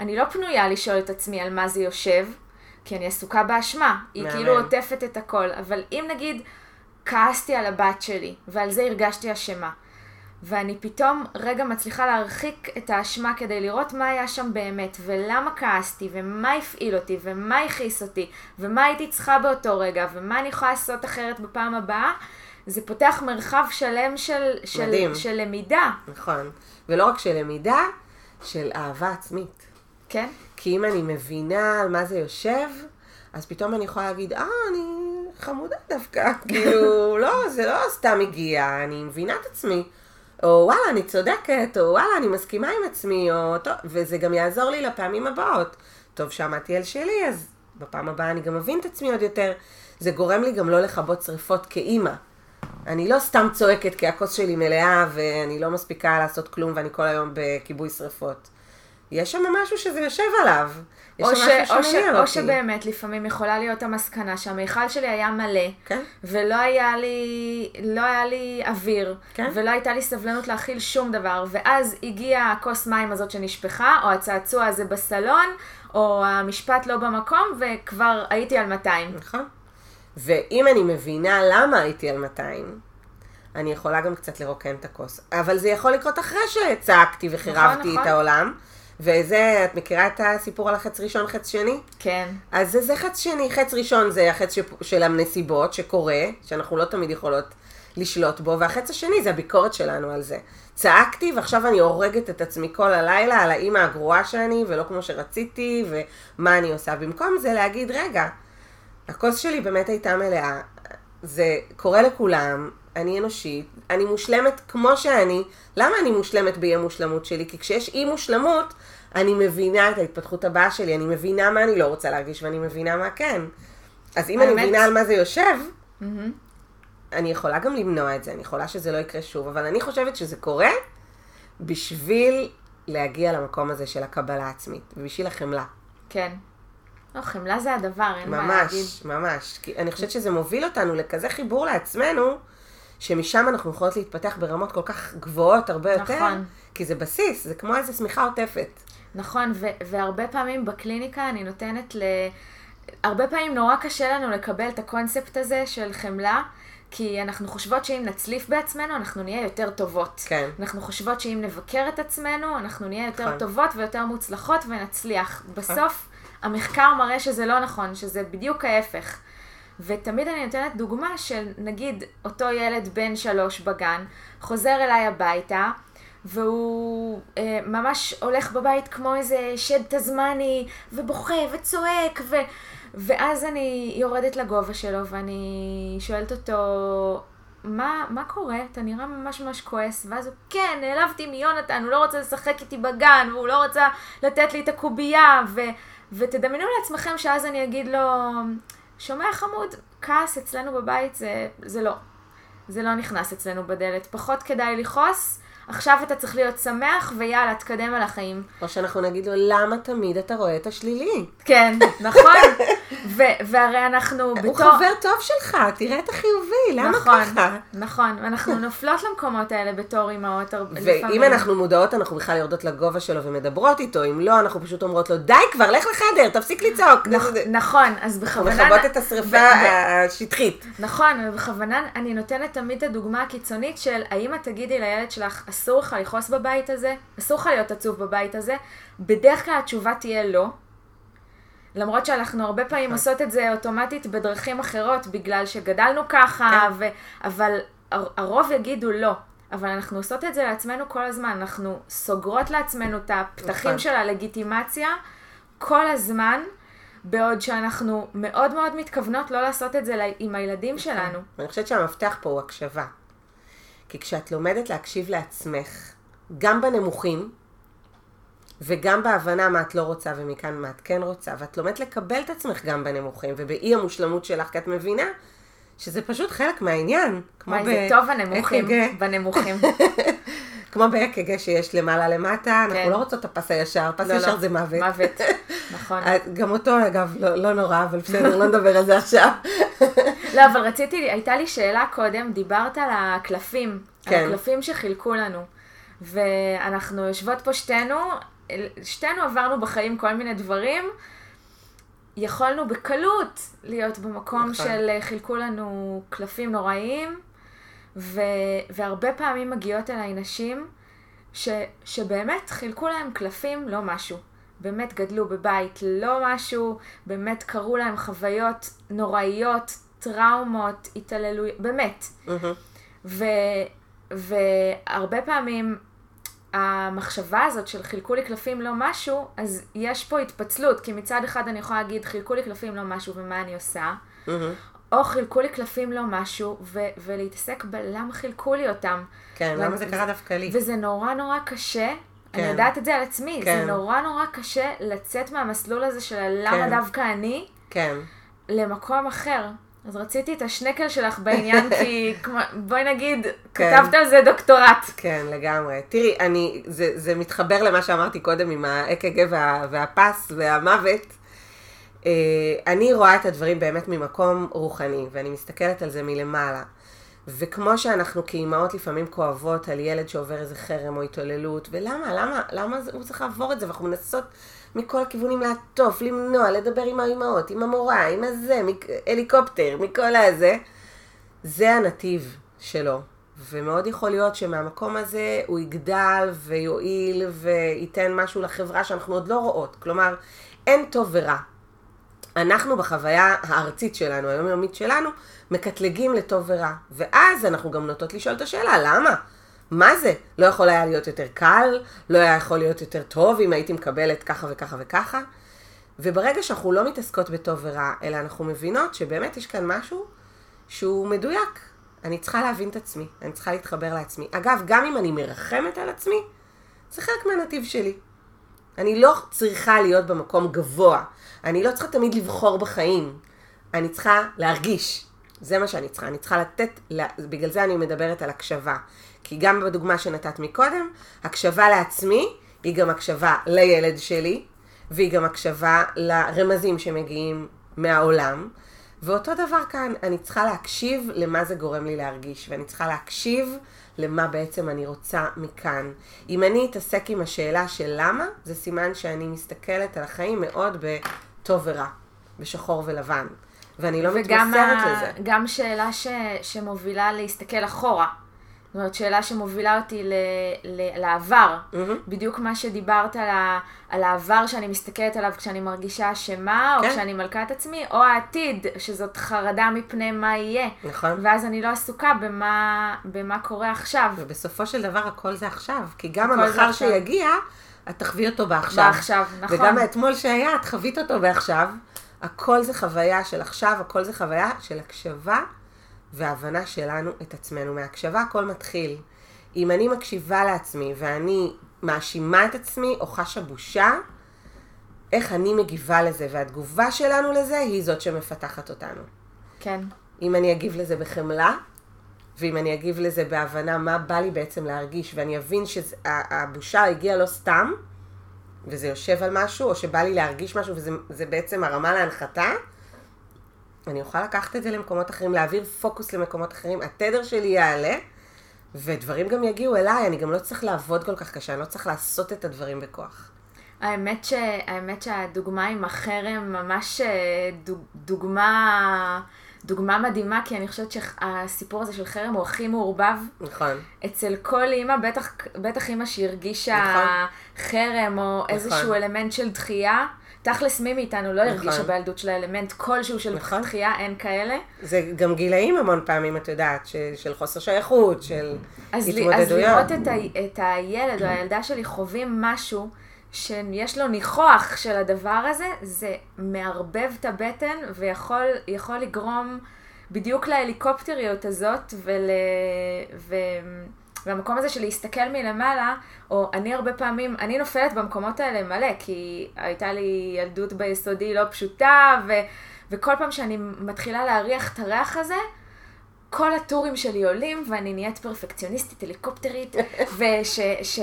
אני לא פנויה לשאול את עצמי על מה זה יושב, כי אני עסוקה באשמה. היא מהמם. כאילו עוטפת את הכל. אבל אם נגיד כעסתי על הבת שלי, ועל זה הרגשתי אשמה, ואני פתאום רגע מצליחה להרחיק את האשמה כדי לראות מה היה שם באמת, ולמה כעסתי, ומה הפעיל אותי, ומה הכעיס אותי, ומה הייתי צריכה באותו רגע, ומה אני יכולה לעשות אחרת בפעם הבאה, זה פותח מרחב שלם של, של, מדהים. של למידה, נכון. ולא רק של למידה, של אהבה עצמית. כן? כי אם אני מבינה על מה זה יושב, אז פתאום אני יכולה להגיד, אה, אני חמודה דווקא. כאילו, לא, זה לא סתם הגיע, אני מבינה את עצמי. או וואלה, אני צודקת, או וואלה, אני מסכימה עם עצמי, או טוב, וזה גם יעזור לי לפעמים הבאות. טוב, שמעתי על שלי, אז בפעם הבאה אני גם אבין את עצמי עוד יותר. זה גורם לי גם לא לכבות שריפות כאימא. אני לא סתם צועקת כי הכוס שלי מלאה ואני לא מספיקה לעשות כלום ואני כל היום בכיבוי שריפות. יש שם משהו שזה יושב עליו. יש או, ש, או, ש, או. שבאמת לפעמים יכולה להיות המסקנה שהמיכל שלי היה מלא, כן. ולא היה לי, לא היה לי אוויר, כן. ולא הייתה לי סבלנות להכיל שום דבר, ואז הגיעה הכוס מים הזאת שנשפכה, או הצעצוע הזה בסלון, או המשפט לא במקום, וכבר הייתי על 200. נכון. ואם אני מבינה למה הייתי על 200, אני יכולה גם קצת לרוקן את הכוס. אבל זה יכול לקרות אחרי שצעקתי וחירבתי נכון, נכון. את העולם. וזה, את מכירה את הסיפור על החץ ראשון, חץ שני? כן. אז זה, זה חץ שני, חץ ראשון זה החץ שפ- של הנסיבות שקורה, שאנחנו לא תמיד יכולות לשלוט בו, והחץ השני זה הביקורת שלנו על זה. צעקתי ועכשיו אני הורגת את עצמי כל הלילה על האימא הגרועה שאני, ולא כמו שרציתי, ומה אני עושה. במקום זה להגיד, רגע, הכוס שלי באמת הייתה מלאה, זה קורה לכולם, אני אנושית, אני מושלמת כמו שאני. למה אני מושלמת באי המושלמות שלי? כי כשיש אי מושלמות, אני מבינה את ההתפתחות הבאה שלי, אני מבינה מה אני לא רוצה להרגיש ואני מבינה מה כן. אז אם אני מבינה על מה זה יושב, אני יכולה גם למנוע את זה, אני יכולה שזה לא יקרה שוב, אבל אני חושבת שזה קורה בשביל להגיע למקום הזה של הקבלה העצמית, ובשביל החמלה. כן. לא, חמלה זה הדבר, אין מה להגיד. ממש, ממש. אני חושבת שזה מוביל אותנו לכזה חיבור לעצמנו, שמשם אנחנו יכולות להתפתח ברמות כל כך גבוהות הרבה יותר. נכון. כי זה בסיס, זה כמו איזה שמיכה עוטפת. נכון, ו- והרבה פעמים בקליניקה אני נותנת ל... הרבה פעמים נורא קשה לנו לקבל את הקונספט הזה של חמלה, כי אנחנו חושבות שאם נצליף בעצמנו, אנחנו נהיה יותר טובות. כן. אנחנו חושבות שאם נבקר את עצמנו, אנחנו נהיה יותר נכון. טובות ויותר מוצלחות ונצליח. בסוף, המחקר מראה שזה לא נכון, שזה בדיוק ההפך. ותמיד אני נותנת דוגמה של נגיד אותו ילד בן שלוש בגן, חוזר אליי הביתה, והוא אה, ממש הולך בבית כמו איזה שד תזמני, ובוכה וצועק, ו... ואז אני יורדת לגובה שלו ואני שואלת אותו, מה, מה קורה? אתה נראה ממש ממש כועס. ואז הוא, כן, נעלבתי מיונתן, הוא לא רוצה לשחק איתי בגן, והוא לא רוצה לתת לי את הקובייה, ו... ותדמיינו לעצמכם שאז אני אגיד לו, שומע חמוד, כעס אצלנו בבית זה, זה לא. זה לא נכנס אצלנו בדלת. פחות כדאי לכעוס, עכשיו אתה צריך להיות שמח, ויאללה, תקדם על החיים. או שאנחנו נגיד לו, למה תמיד אתה רואה את השלילי? כן, נכון. ו- והרי אנחנו הוא בתור... חבר טוב שלך, תראה את החיובי, למה נכון, ככה? נכון, ואנחנו נופלות למקומות האלה בתור אימהות הרבה- ואם לפעמים. אנחנו מודעות, אנחנו בכלל יורדות לגובה שלו ומדברות איתו, אם לא, אנחנו פשוט אומרות לו, די כבר, לך לחדר, תפסיק לצעוק. נכון, אז אנחנו בכוונה... מכבות את השריפה השטחית. נכון, ובכוונה אני נותנת תמיד את הדוגמה הקיצונית של האמא תגידי לילד שלך, אסור לך לכעוס בבית הזה, אסור לך להיות עצוב בבית הזה, בדרך כלל התשובה תהיה לא. למרות שאנחנו הרבה פעמים נכון. עושות את זה אוטומטית בדרכים אחרות, בגלל שגדלנו ככה, כן. ו... אבל הר- הרוב יגידו לא. אבל אנחנו עושות את זה לעצמנו כל הזמן, אנחנו סוגרות לעצמנו את הפתחים נכון. של הלגיטימציה כל הזמן, בעוד שאנחנו מאוד מאוד מתכוונות לא לעשות את זה עם הילדים שלנו. ואני חושבת שהמפתח פה הוא הקשבה. כי כשאת לומדת להקשיב לעצמך, גם בנמוכים, וגם בהבנה מה את לא רוצה ומכאן מה את כן רוצה, ואת לומדת לקבל את עצמך גם בנמוכים, ובאי המושלמות שלך, כי את מבינה שזה פשוט חלק מהעניין. כמו וואי, ב- זה טוב הנמוכים, אק"ג. בנמוכים. כמו באק"ג שיש למעלה למטה, אנחנו כן. לא רוצות את הפס הישר, פס לא, ישר לא, זה מוות. מוות, נכון. אה, גם אותו אגב, לא, לא נורא, אבל בסדר, לא נדבר על זה עכשיו. לא, אבל רציתי, הייתה לי שאלה קודם, דיברת על הקלפים, כן. על הקלפים שחילקו לנו. ואנחנו יושבות פה שתינו שתינו עברנו בחיים כל מיני דברים. יכולנו בקלות להיות במקום נכון. של אה, חילקו לנו קלפים נוראיים, ו, והרבה פעמים מגיעות אליי נשים ש, שבאמת חילקו להם קלפים לא משהו. באמת גדלו בבית לא משהו, באמת קרו להם חוויות נוראיות, טראומות, התעללויות, באמת. מהמם. ו, והרבה פעמים המחשבה הזאת של חילקו לי קלפים לא משהו, אז יש פה התפצלות, כי מצד אחד אני יכולה להגיד חילקו לי קלפים לא משהו ומה אני עושה, מהמם. או חילקו לי קלפים לא משהו, ו- ולהתעסק בלמה חילקו לי אותם. כן, למה זה קרה דווקא לי? וזה נורא נורא קשה, כן. אני יודעת את זה על עצמי, כן. זה נורא נורא קשה לצאת מהמסלול הזה של הלמה כן. דווקא אני, כן. למקום אחר. אז רציתי את השנקל שלך בעניין, כי כמו- בואי נגיד, כן. כתבת על זה דוקטורט. כן, לגמרי. תראי, אני, זה, זה מתחבר למה שאמרתי קודם עם ה-EKG וה, והפס והמוות. אה, אני רואה את הדברים באמת ממקום רוחני, ואני מסתכלת על זה מלמעלה. וכמו שאנחנו כאימהות לפעמים כואבות על ילד שעובר איזה חרם או התעללות, ולמה, למה, למה הוא צריך לעבור את זה? ואנחנו מנסות מכל הכיוונים לעטוף, למנוע, לדבר עם האימהות, עם המורה, עם הזה, הליקופטר, מכל הזה. זה הנתיב שלו. ומאוד יכול להיות שמהמקום הזה הוא יגדל ויועיל וייתן משהו לחברה שאנחנו עוד לא רואות. כלומר, אין טוב ורע. אנחנו בחוויה הארצית שלנו, היומיומית שלנו, מקטלגים לטוב ורע. ואז אנחנו גם נוטות לשאול את השאלה, למה? מה זה? לא יכול היה להיות יותר קל? לא היה יכול להיות יותר טוב אם הייתי מקבלת ככה וככה וככה? וברגע שאנחנו לא מתעסקות בטוב ורע, אלא אנחנו מבינות שבאמת יש כאן משהו שהוא מדויק. אני צריכה להבין את עצמי, אני צריכה להתחבר לעצמי. אגב, גם אם אני מרחמת על עצמי, זה חלק מהנתיב שלי. אני לא צריכה להיות במקום גבוה. אני לא צריכה תמיד לבחור בחיים. אני צריכה להרגיש. זה מה שאני צריכה. אני צריכה לתת, בגלל זה אני מדברת על הקשבה. כי גם בדוגמה שנתת מקודם, הקשבה לעצמי היא גם הקשבה לילד שלי, והיא גם הקשבה לרמזים שמגיעים מהעולם. ואותו דבר כאן, אני צריכה להקשיב למה זה גורם לי להרגיש, ואני צריכה להקשיב למה בעצם אני רוצה מכאן. אם אני אתעסק עם השאלה של למה, זה סימן שאני מסתכלת על החיים מאוד בטוב ורע, בשחור ולבן. ואני לא וגם מתמסרת ה- לזה. גם שאלה ש, שמובילה להסתכל אחורה. זאת אומרת, שאלה שמובילה אותי ל, ל, לעבר. מהמם. בדיוק מה שדיברת על, ה, על העבר שאני מסתכלת עליו כשאני מרגישה אשמה, או כן. כשאני מלכת עצמי, או העתיד, שזאת חרדה מפני מה יהיה. נכון. ואז אני לא עסוקה במה, במה קורה עכשיו. ובסופו של דבר הכל זה עכשיו. כי גם המחר עכשיו. את תחווי אותו בעכשיו. בעכשיו, נכון. וגם האתמול שהיה, את חווית אותו בעכשיו. הכל זה חוויה של עכשיו, הכל זה חוויה של הקשבה והבנה שלנו את עצמנו. מהקשבה הכל מתחיל. אם אני מקשיבה לעצמי ואני מאשימה את עצמי או חשה בושה, איך אני מגיבה לזה, והתגובה שלנו לזה היא זאת שמפתחת אותנו. כן. אם אני אגיב לזה בחמלה, ואם אני אגיב לזה בהבנה מה בא לי בעצם להרגיש, ואני אבין שהבושה הגיעה לא סתם, וזה יושב על משהו, או שבא לי להרגיש משהו, וזה זה בעצם הרמה להנחתה, אני אוכל לקחת את זה למקומות אחרים, להעביר פוקוס למקומות אחרים, התדר שלי יעלה, ודברים גם יגיעו אליי, אני גם לא צריך לעבוד כל כך קשה, אני לא צריך לעשות את הדברים בכוח. האמת, ש... האמת שהדוגמה עם החרם ממש אה, דוג... דוגמה, דוגמה מדהימה, כי אני חושבת שהסיפור הזה של חרם הוא הכי מעורבב נכון. אצל כל אימא, בטח, בטח אימא שהרגישה נכון. חרם או איזשהו אלמנט של דחייה. תכלס מי מאיתנו לא נכון. הרגישה בילדות של האלמנט כלשהו של נכון. דחייה, אין כאלה. זה גם גילאים המון פעמים, את יודעת, ש- של חוסר שייכות, של אז, לי, אז התמודדויות. לראות את, ה, את הילד או הילדה שלי חווים משהו שיש לו ניחוח של הדבר הזה, זה מערבב את הבטן ויכול יכול לגרום בדיוק להליקופטריות הזאת ול, ו, והמקום הזה של להסתכל מלמעלה, או אני הרבה פעמים, אני נופלת במקומות האלה מלא, כי הייתה לי ילדות ביסודי לא פשוטה, ו, וכל פעם שאני מתחילה להריח את הריח הזה, כל הטורים שלי עולים, ואני נהיית פרפקציוניסטית, הליקופטרית, וש, ש,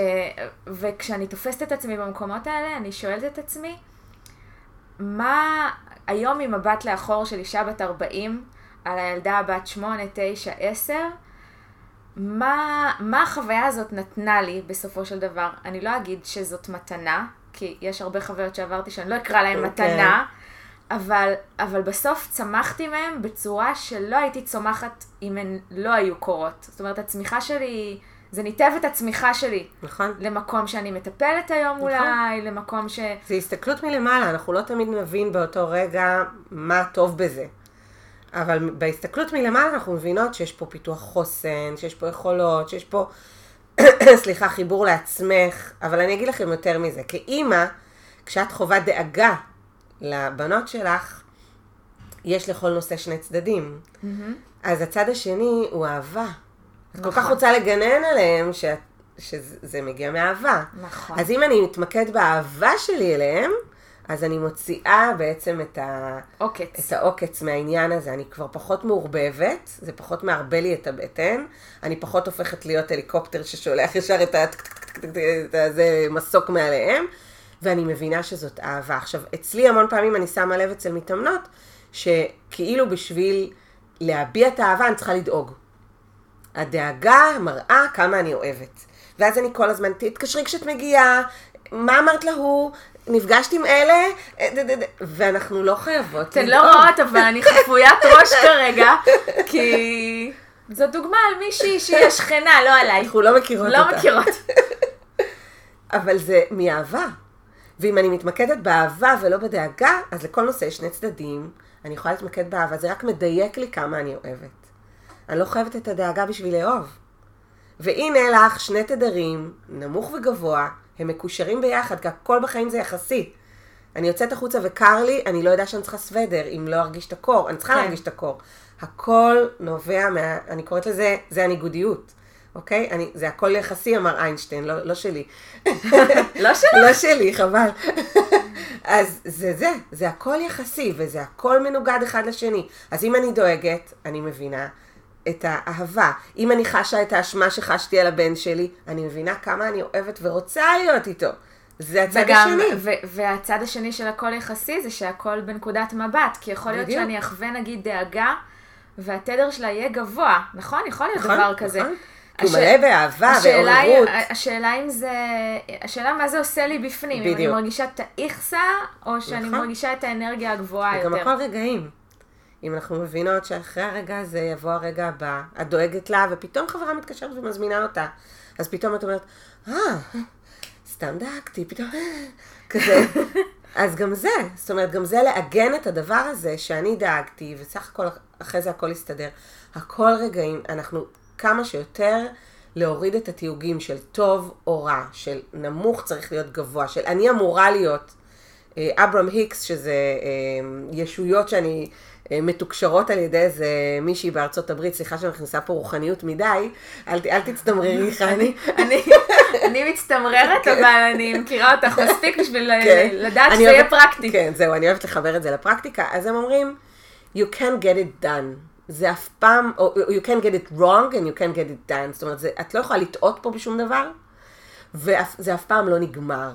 וכשאני תופסת את עצמי במקומות האלה, אני שואלת את עצמי, מה היום ממבט לאחור של אישה בת 40, על הילדה בת 8, 9, 10, מה, מה החוויה הזאת נתנה לי בסופו של דבר? אני לא אגיד שזאת מתנה, כי יש הרבה חוויות שעברתי שאני לא אקרא להן כן. מתנה, אבל, אבל בסוף צמחתי מהן בצורה שלא הייתי צומחת אם הן לא היו קורות. זאת אומרת, הצמיחה שלי, זה ניתב את הצמיחה שלי נכון. למקום שאני מטפלת היום נכון. אולי, למקום ש... זה הסתכלות מלמעלה, אנחנו לא תמיד נבין באותו רגע מה טוב בזה. אבל בהסתכלות מלמעלה אנחנו מבינות שיש פה פיתוח חוסן, שיש פה יכולות, שיש פה, סליחה, חיבור לעצמך, אבל אני אגיד לכם יותר מזה. כאימא, כשאת חווה דאגה לבנות שלך, יש לכל נושא שני צדדים. אז הצד השני הוא אהבה. את כל כך נכון. רוצה לגנן עליהם שאת, שזה מגיע מאהבה. נכון. אז אם אני מתמקד באהבה שלי אליהם, אז אני מוציאה בעצם את, ה, עוקץ. את העוקץ מהעניין הזה. אני כבר פחות מעורבבת, זה פחות מערבל לי את הבטן, אני פחות הופכת להיות הליקופטר ששולח ישר את ה- זה מסוק מעליהם, ואני מבינה שזאת אהבה. עכשיו, אצלי המון פעמים אני שמה לב אצל מתאמנות, שכאילו בשביל להביע את האהבה אני צריכה לדאוג. הדאגה מראה כמה אני אוהבת. ואז אני כל הזמן, תתקשרי כשאת מגיעה, מה אמרת להוא, נפגשת עם אלה, ואנחנו לא חייבות אתן לדאוג. לא רואות, אבל אני חפוית ראש כרגע, כי זו דוגמה על מישהי שהיא השכנה, לא עליי. אנחנו לא מכירות לא אותה. מכירות. אבל זה מאהבה. ואם אני מתמקדת באהבה ולא בדאגה, אז לכל נושא יש שני צדדים, אני יכולה להתמקד באהבה, זה רק מדייק לי כמה אני אוהבת. אני לא חייבת את הדאגה בשביל לאהוב. והנה לך שני תדרים, נמוך וגבוה, הם מקושרים ביחד, כי הכל בחיים זה יחסי. אני יוצאת החוצה וקר לי, אני לא יודעת שאני צריכה סוודר, אם לא ארגיש את הקור, אני צריכה כן. להרגיש את הקור. הכל נובע מה, אני קוראת לזה, זה הניגודיות, אוקיי? אני, זה הכל יחסי, אמר איינשטיין, לא, לא שלי. לא שלך. לא שלי, חבל. אז זה זה, זה הכל יחסי, וזה הכל מנוגד אחד לשני. אז אם אני דואגת, אני מבינה את האהבה. אם אני חשה את האשמה שחשתי על הבן שלי, אני מבינה כמה אני אוהבת ורוצה להיות איתו. זה הצד וגם, השני. ו- והצד השני של הכל יחסי זה שהכל בנקודת מבט, כי יכול להיות בדיוק. שאני אחווה נגיד דאגה, והתדר שלה יהיה גבוה, נכון? יכול להיות נכון, דבר כזה. נכון. כי הוא הש- מלא באהבה ועוררות. השאלה אם זה, השאלה מה זה עושה לי בפנים, אם אני בדיוק. מרגישה את האיכסה, או שאני נכון. מרגישה את האנרגיה הגבוהה וגם יותר. הכל רגעים. אם אנחנו מבינות שאחרי הרגע הזה יבוא הרגע הבא, את דואגת לה, ופתאום חברה מתקשרת ומזמינה אותה. אז פתאום את אומרת, אה, סתם דאגתי, פתאום, אה, כזה. אז גם זה, זאת אומרת, גם זה לעגן את הדבר הזה שאני דאגתי, וסך הכל אחרי זה הכל יסתדר. הכל רגעים, אנחנו כמה שיותר להוריד את התיוגים של טוב או רע, של נמוך צריך להיות גבוה, של אני אמורה להיות. אה, אברהם היקס, שזה אה, ישויות שאני אה, מתוקשרות על ידי איזה מישהי בארצות הברית, סליחה שאני מכניסה פה רוחניות מדי, אל, אל תצטמררי חני. אני, אני מצטמררת, אבל אני מכירה אותך מספיק בשביל כן. לדעת שזה יהיה פרקטי. כן, זהו, אני אוהבת לחבר את זה לפרקטיקה. אז הם אומרים, you can get it done. זה אף פעם, או you can get it wrong and you can get it done. זאת אומרת, זה, את לא יכולה לטעות פה בשום דבר, וזה אף פעם לא נגמר.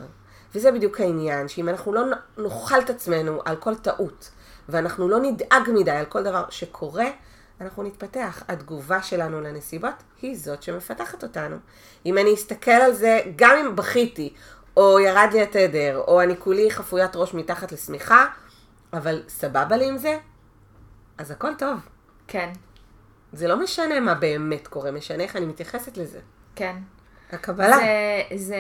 וזה בדיוק העניין, שאם אנחנו לא נאכל את עצמנו על כל טעות, ואנחנו לא נדאג מדי על כל דבר שקורה, אנחנו נתפתח. התגובה שלנו לנסיבות היא זאת שמפתחת אותנו. אם אני אסתכל על זה, גם אם בכיתי, או ירד לי התדר, או אני כולי חפוית ראש מתחת לשמיכה, אבל סבבה לי עם זה, אז הכל טוב. כן, זה לא משנה מה באמת קורה, משנה איך אני מתייחסת לזה. כן. הקבלה. זה, זה,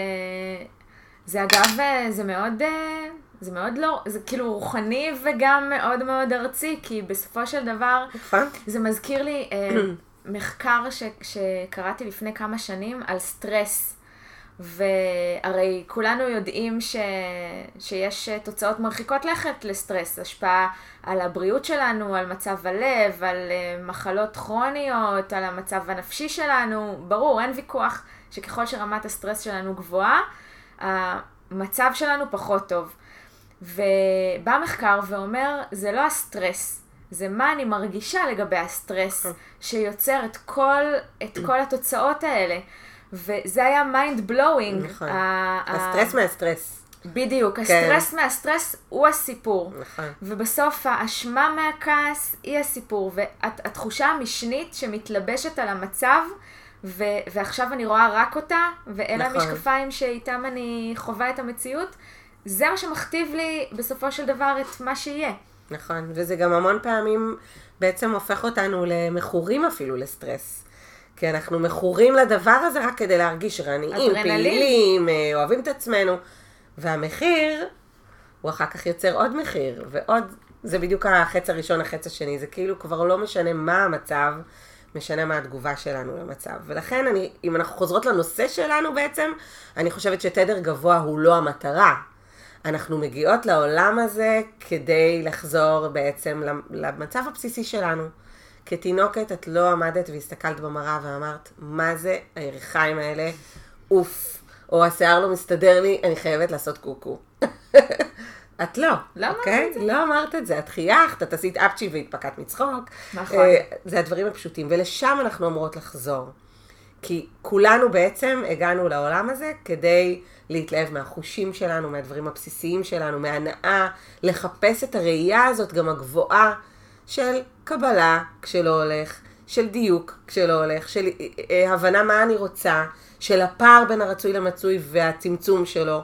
זה אגב, אה, זה מאוד, אה, זה מאוד לא, זה כאילו רוחני וגם מאוד מאוד ארצי, כי בסופו של דבר, נכון? זה מזכיר לי אה, מחקר ש, שקראתי לפני כמה שנים על סטרס. והרי כולנו יודעים ש... שיש אה, תוצאות מרחיקות לכת לסטרס, השפעה על הבריאות שלנו, על מצב הלב, על אה, מחלות כרוניות, על המצב הנפשי שלנו. ברור, אין ויכוח שככל שרמת הסטרס שלנו גבוהה, המצב שלנו פחות טוב. ובא מחקר ואומר, זה לא הסטרס, זה מה אני מרגישה לגבי הסטרס שיוצר את כל, את כל התוצאות האלה. וזה היה mind blowing. נכון. הסטרס מהסטרס. בדיוק, הסטרס מהסטרס הוא הסיפור. נכון. ובסוף האשמה מהכעס היא הסיפור. והתחושה המשנית שמתלבשת על המצב ו- ועכשיו אני רואה רק אותה, ואלה נכון. המשקפיים שאיתם אני חווה את המציאות, זה מה שמכתיב לי בסופו של דבר את מה שיהיה. נכון, וזה גם המון פעמים בעצם הופך אותנו למכורים אפילו לסטרס. כי אנחנו מכורים לדבר הזה רק כדי להרגיש רעניים. פעילים, אה, אוהבים את עצמנו. והמחיר, הוא אחר כך יוצר עוד מחיר, ועוד, זה בדיוק החץ הראשון, החץ השני, זה כאילו כבר לא משנה מה המצב, משנה מה התגובה שלנו למצב. ולכן אני, אם אנחנו חוזרות לנושא שלנו בעצם, אני חושבת שתדר גבוה הוא לא המטרה. אנחנו מגיעות לעולם הזה כדי לחזור בעצם למצב הבסיסי שלנו. כתינוקת את לא עמדת והסתכלת במראה ואמרת, מה זה הירכיים האלה? אוף. או השיער לא מסתדר לי, אני חייבת לעשות קוקו. את לא, לא אמרת אוקיי? את זה. לא אמרת את זה. את חייכת, את עשית אפצ'י והתפקעת מצחוק. נכון. אה, זה הדברים הפשוטים, ולשם אנחנו אמורות לחזור. כי כולנו בעצם הגענו לעולם הזה כדי להתלהב מהחושים שלנו, מהדברים הבסיסיים שלנו, מהנאה, לחפש את הראייה הזאת, גם הגבוהה, של קבלה כשלא הולך, של דיוק כשלא הולך, של אה, אה, הבנה מה אני רוצה, של הפער בין הרצוי למצוי והצמצום שלו.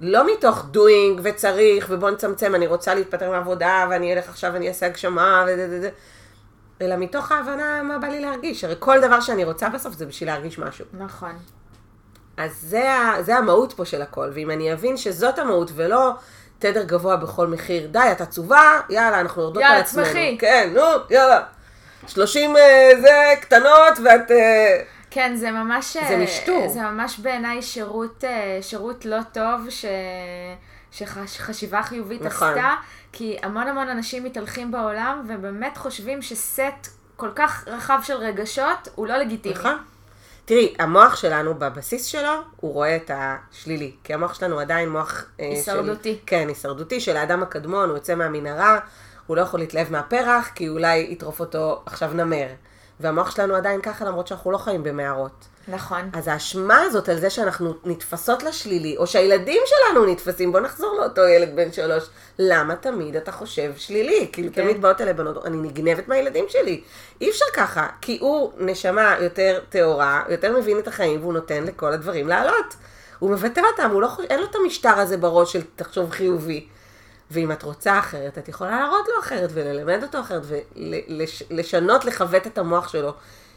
לא מתוך doing וצריך ובוא נצמצם, אני רוצה להתפטר מעבודה ואני אלך עכשיו ואני אעשה הגשמה וזה זה זה. אלא מתוך ההבנה מה בא לי להרגיש. הרי כל דבר שאני רוצה בסוף זה בשביל להרגיש משהו. נכון. אז זה, זה המהות פה של הכל, ואם אני אבין שזאת המהות ולא תדר גבוה בכל מחיר, די, את עצובה, יאללה, אנחנו יורדות יאללה, על עצמנו. תשמחי. כן, נו, יאללה. 30 אה, זה קטנות ואת... אה, כן, זה ממש... זה משטור. זה ממש בעיניי שירות, אה, שירות לא טוב ש... שחשיבה חיובית נכון. עשתה, כי המון המון אנשים מתהלכים בעולם ובאמת חושבים שסט כל כך רחב של רגשות הוא לא לגיטימי. נכון. תראי, המוח שלנו בבסיס שלו, הוא רואה את השלילי. כי המוח שלנו עדיין מוח... אה, הישרדותי. של, כן, הישרדותי של האדם הקדמון, הוא יוצא מהמנהרה, הוא לא יכול להתלהב מהפרח, כי אולי יטרוף אותו עכשיו נמר. והמוח שלנו עדיין ככה, למרות שאנחנו לא חיים במערות. נכון. אז האשמה הזאת על זה שאנחנו נתפסות לשלילי, או שהילדים שלנו נתפסים, בוא נחזור לאותו ילד בן שלוש, למה תמיד אתה חושב שלילי? כאילו כן. תמיד באות אליי בנות, אני נגנבת מהילדים שלי. אי אפשר ככה, כי הוא נשמה יותר טהורה, יותר מבין את החיים, והוא נותן לכל הדברים לעלות. הוא מבטא אותם, הוא לא חושב, אין לו את המשטר הזה בראש של תחשוב חיובי. ואם את רוצה אחרת, את יכולה להראות לו אחרת וללמד אותו אחרת ולשנות, לכבד את המוח שלו,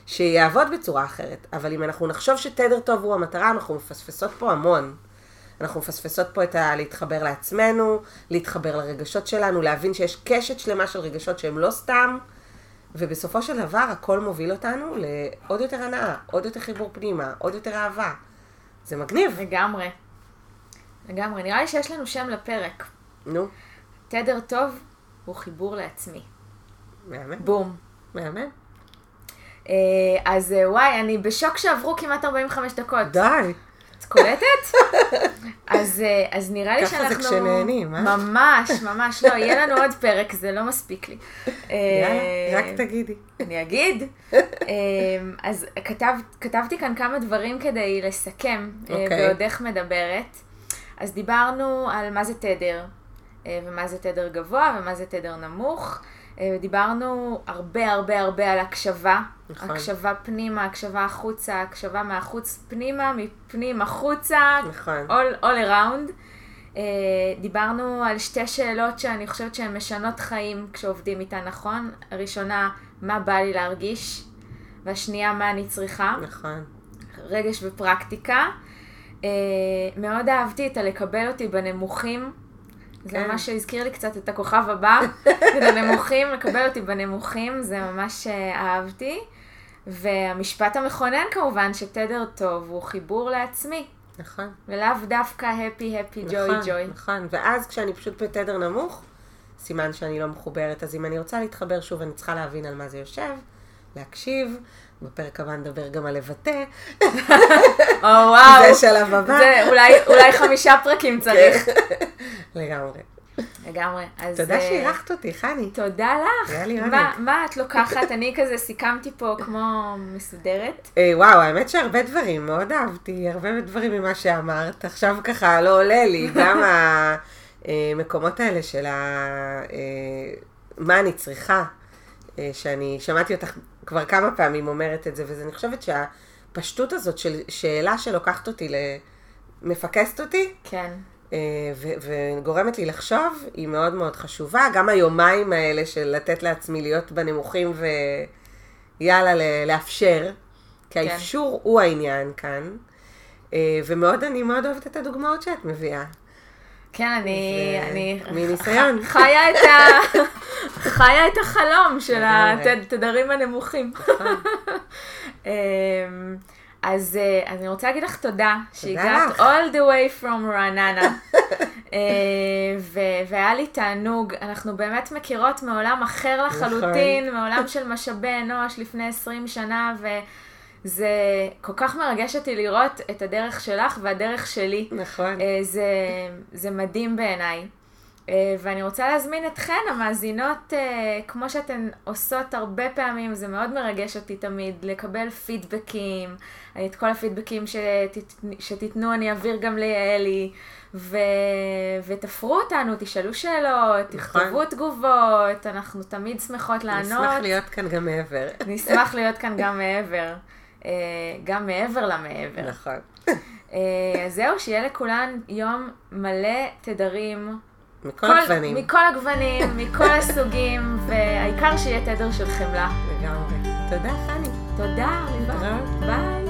שיעבוד בצורה אחרת. אבל אם אנחנו נחשוב שתדר טוב הוא המטרה, אנחנו מפספסות פה המון. אנחנו מפספסות פה את ה... להתחבר לעצמנו, להתחבר לרגשות שלנו, להבין שיש קשת שלמה של רגשות שהם לא סתם, ובסופו של דבר הכל מוביל אותנו לעוד יותר הנאה, עוד יותר חיבור פנימה, עוד יותר אהבה. זה מגניב. לגמרי. לגמרי. נראה לי שיש לנו שם לפרק. נו, תדר טוב הוא חיבור לעצמי. מהמם. בום. מהמם. אה, אז אה, וואי, אני בשוק שעברו כמעט 45 דקות. די. את קולטת? אז, אה, אז נראה לי ככה זה שאנחנו... כשנהנים, אה? ממש, ממש לא, יהיה לנו עוד פרק, זה לא מספיק לי. יאללה, רק תגידי. אני אגיד. אז כתב, כתבתי כאן כמה דברים כדי לסכם, אוקיי. בעוד איך מדברת. אז דיברנו על מה זה תדר, ומה זה תדר גבוה, ומה זה תדר נמוך. אה, דיברנו הרבה הרבה הרבה על הקשבה. נכון. הקשבה פנימה, הקשבה החוצה, הקשבה מהחוץ פנימה, מפנים החוצה. נכון. all, all around. אה, דיברנו על שתי שאלות שאני חושבת שהן משנות חיים כשעובדים איתן נכון. הראשונה, מה בא לי להרגיש? והשנייה, מה אני צריכה? נכון. רגש ופרקטיקה. אה, מאוד אהבתי את הלקבל אותי בנמוכים. זה כן. ממש הזכיר לי קצת את הכוכב הבא, את הנמוכים, לקבל אותי בנמוכים, זה ממש אה, אהבתי. והמשפט המכונן כמובן, שתדר טוב הוא חיבור לעצמי, נכון. ולאו דווקא הפי, הפי, ג'וי, נכון, ג'וי. נכון, ואז כשאני פשוט בתדר נמוך, סימן שאני לא מחוברת. אז אם אני רוצה להתחבר שוב, אני צריכה להבין על מה זה יושב, להקשיב. בפרק הבא נדבר גם על לבטא, או וואו, זה השלב הבא. זה אולי, אולי חמישה פרקים צריך. כן. לגמרי. לגמרי. אז, תודה אה, שאירחת אותי, חני. תודה לך. היה לי מה, עונג. מה את לוקחת? אני כזה סיכמתי פה כמו מסודרת. אה, וואו, האמת שהרבה דברים, מאוד אהבתי, הרבה דברים ממה שאמרת. עכשיו ככה לא עולה לי, גם המקומות האלה של ה... אה, מה אני צריכה, אה, שאני שמעתי אותך כבר כמה פעמים אומרת את זה, ואני חושבת הפשטות הזאת של שאלה שלוקחת אותי, מפקסת אותי, כן. אה, וגורמת לי לחשוב, היא מאוד מאוד חשובה. גם היומיים האלה של לתת לעצמי להיות בנמוכים ויאללה, לאפשר, כי כן. האפשור הוא העניין כאן. אה, ומאוד, אני מאוד אוהבת את הדוגמאות שאת מביאה. כן, אני, אני מניסיון. חיה את, ה... חיה את החלום של. התדרים הנמוכים. אמ, אז אה, אני רוצה להגיד לך תודה, שהגעת all the way from רעננה. אה, ו- והיה לי תענוג, אנחנו באמת מכירות מעולם אחר לחלוטין, מעולם של משאבי אנוש לפני 20 שנה, וזה כל כך מרגש אותי לראות את הדרך שלך והדרך שלי. נכון. אה, זה, זה מדהים בעיניי. אה, ואני רוצה להזמין אתכן, המאזינות, אה, כמו שאתן עושות הרבה פעמים, זה מאוד מרגש אותי תמיד, לקבל פידבקים, את כל הפידבקים שתת, שתיתנו אני אעביר גם ליעלי, ו, ותפרו אותנו, תשאלו שאלות, נכון. תכתבו תגובות, אנחנו תמיד שמחות לענות. נשמח להיות כאן גם מעבר. נשמח להיות כאן גם מעבר, גם מעבר למעבר. נכון. אה, זהו, שיהיה לכולן יום מלא תדרים. מכל כל- הגוונים. מכל הגוונים, מכל הסוגים, והעיקר שיהיה תדר של חמלה. לגמרי. תודה, חני. תודה, ליבה. ביי.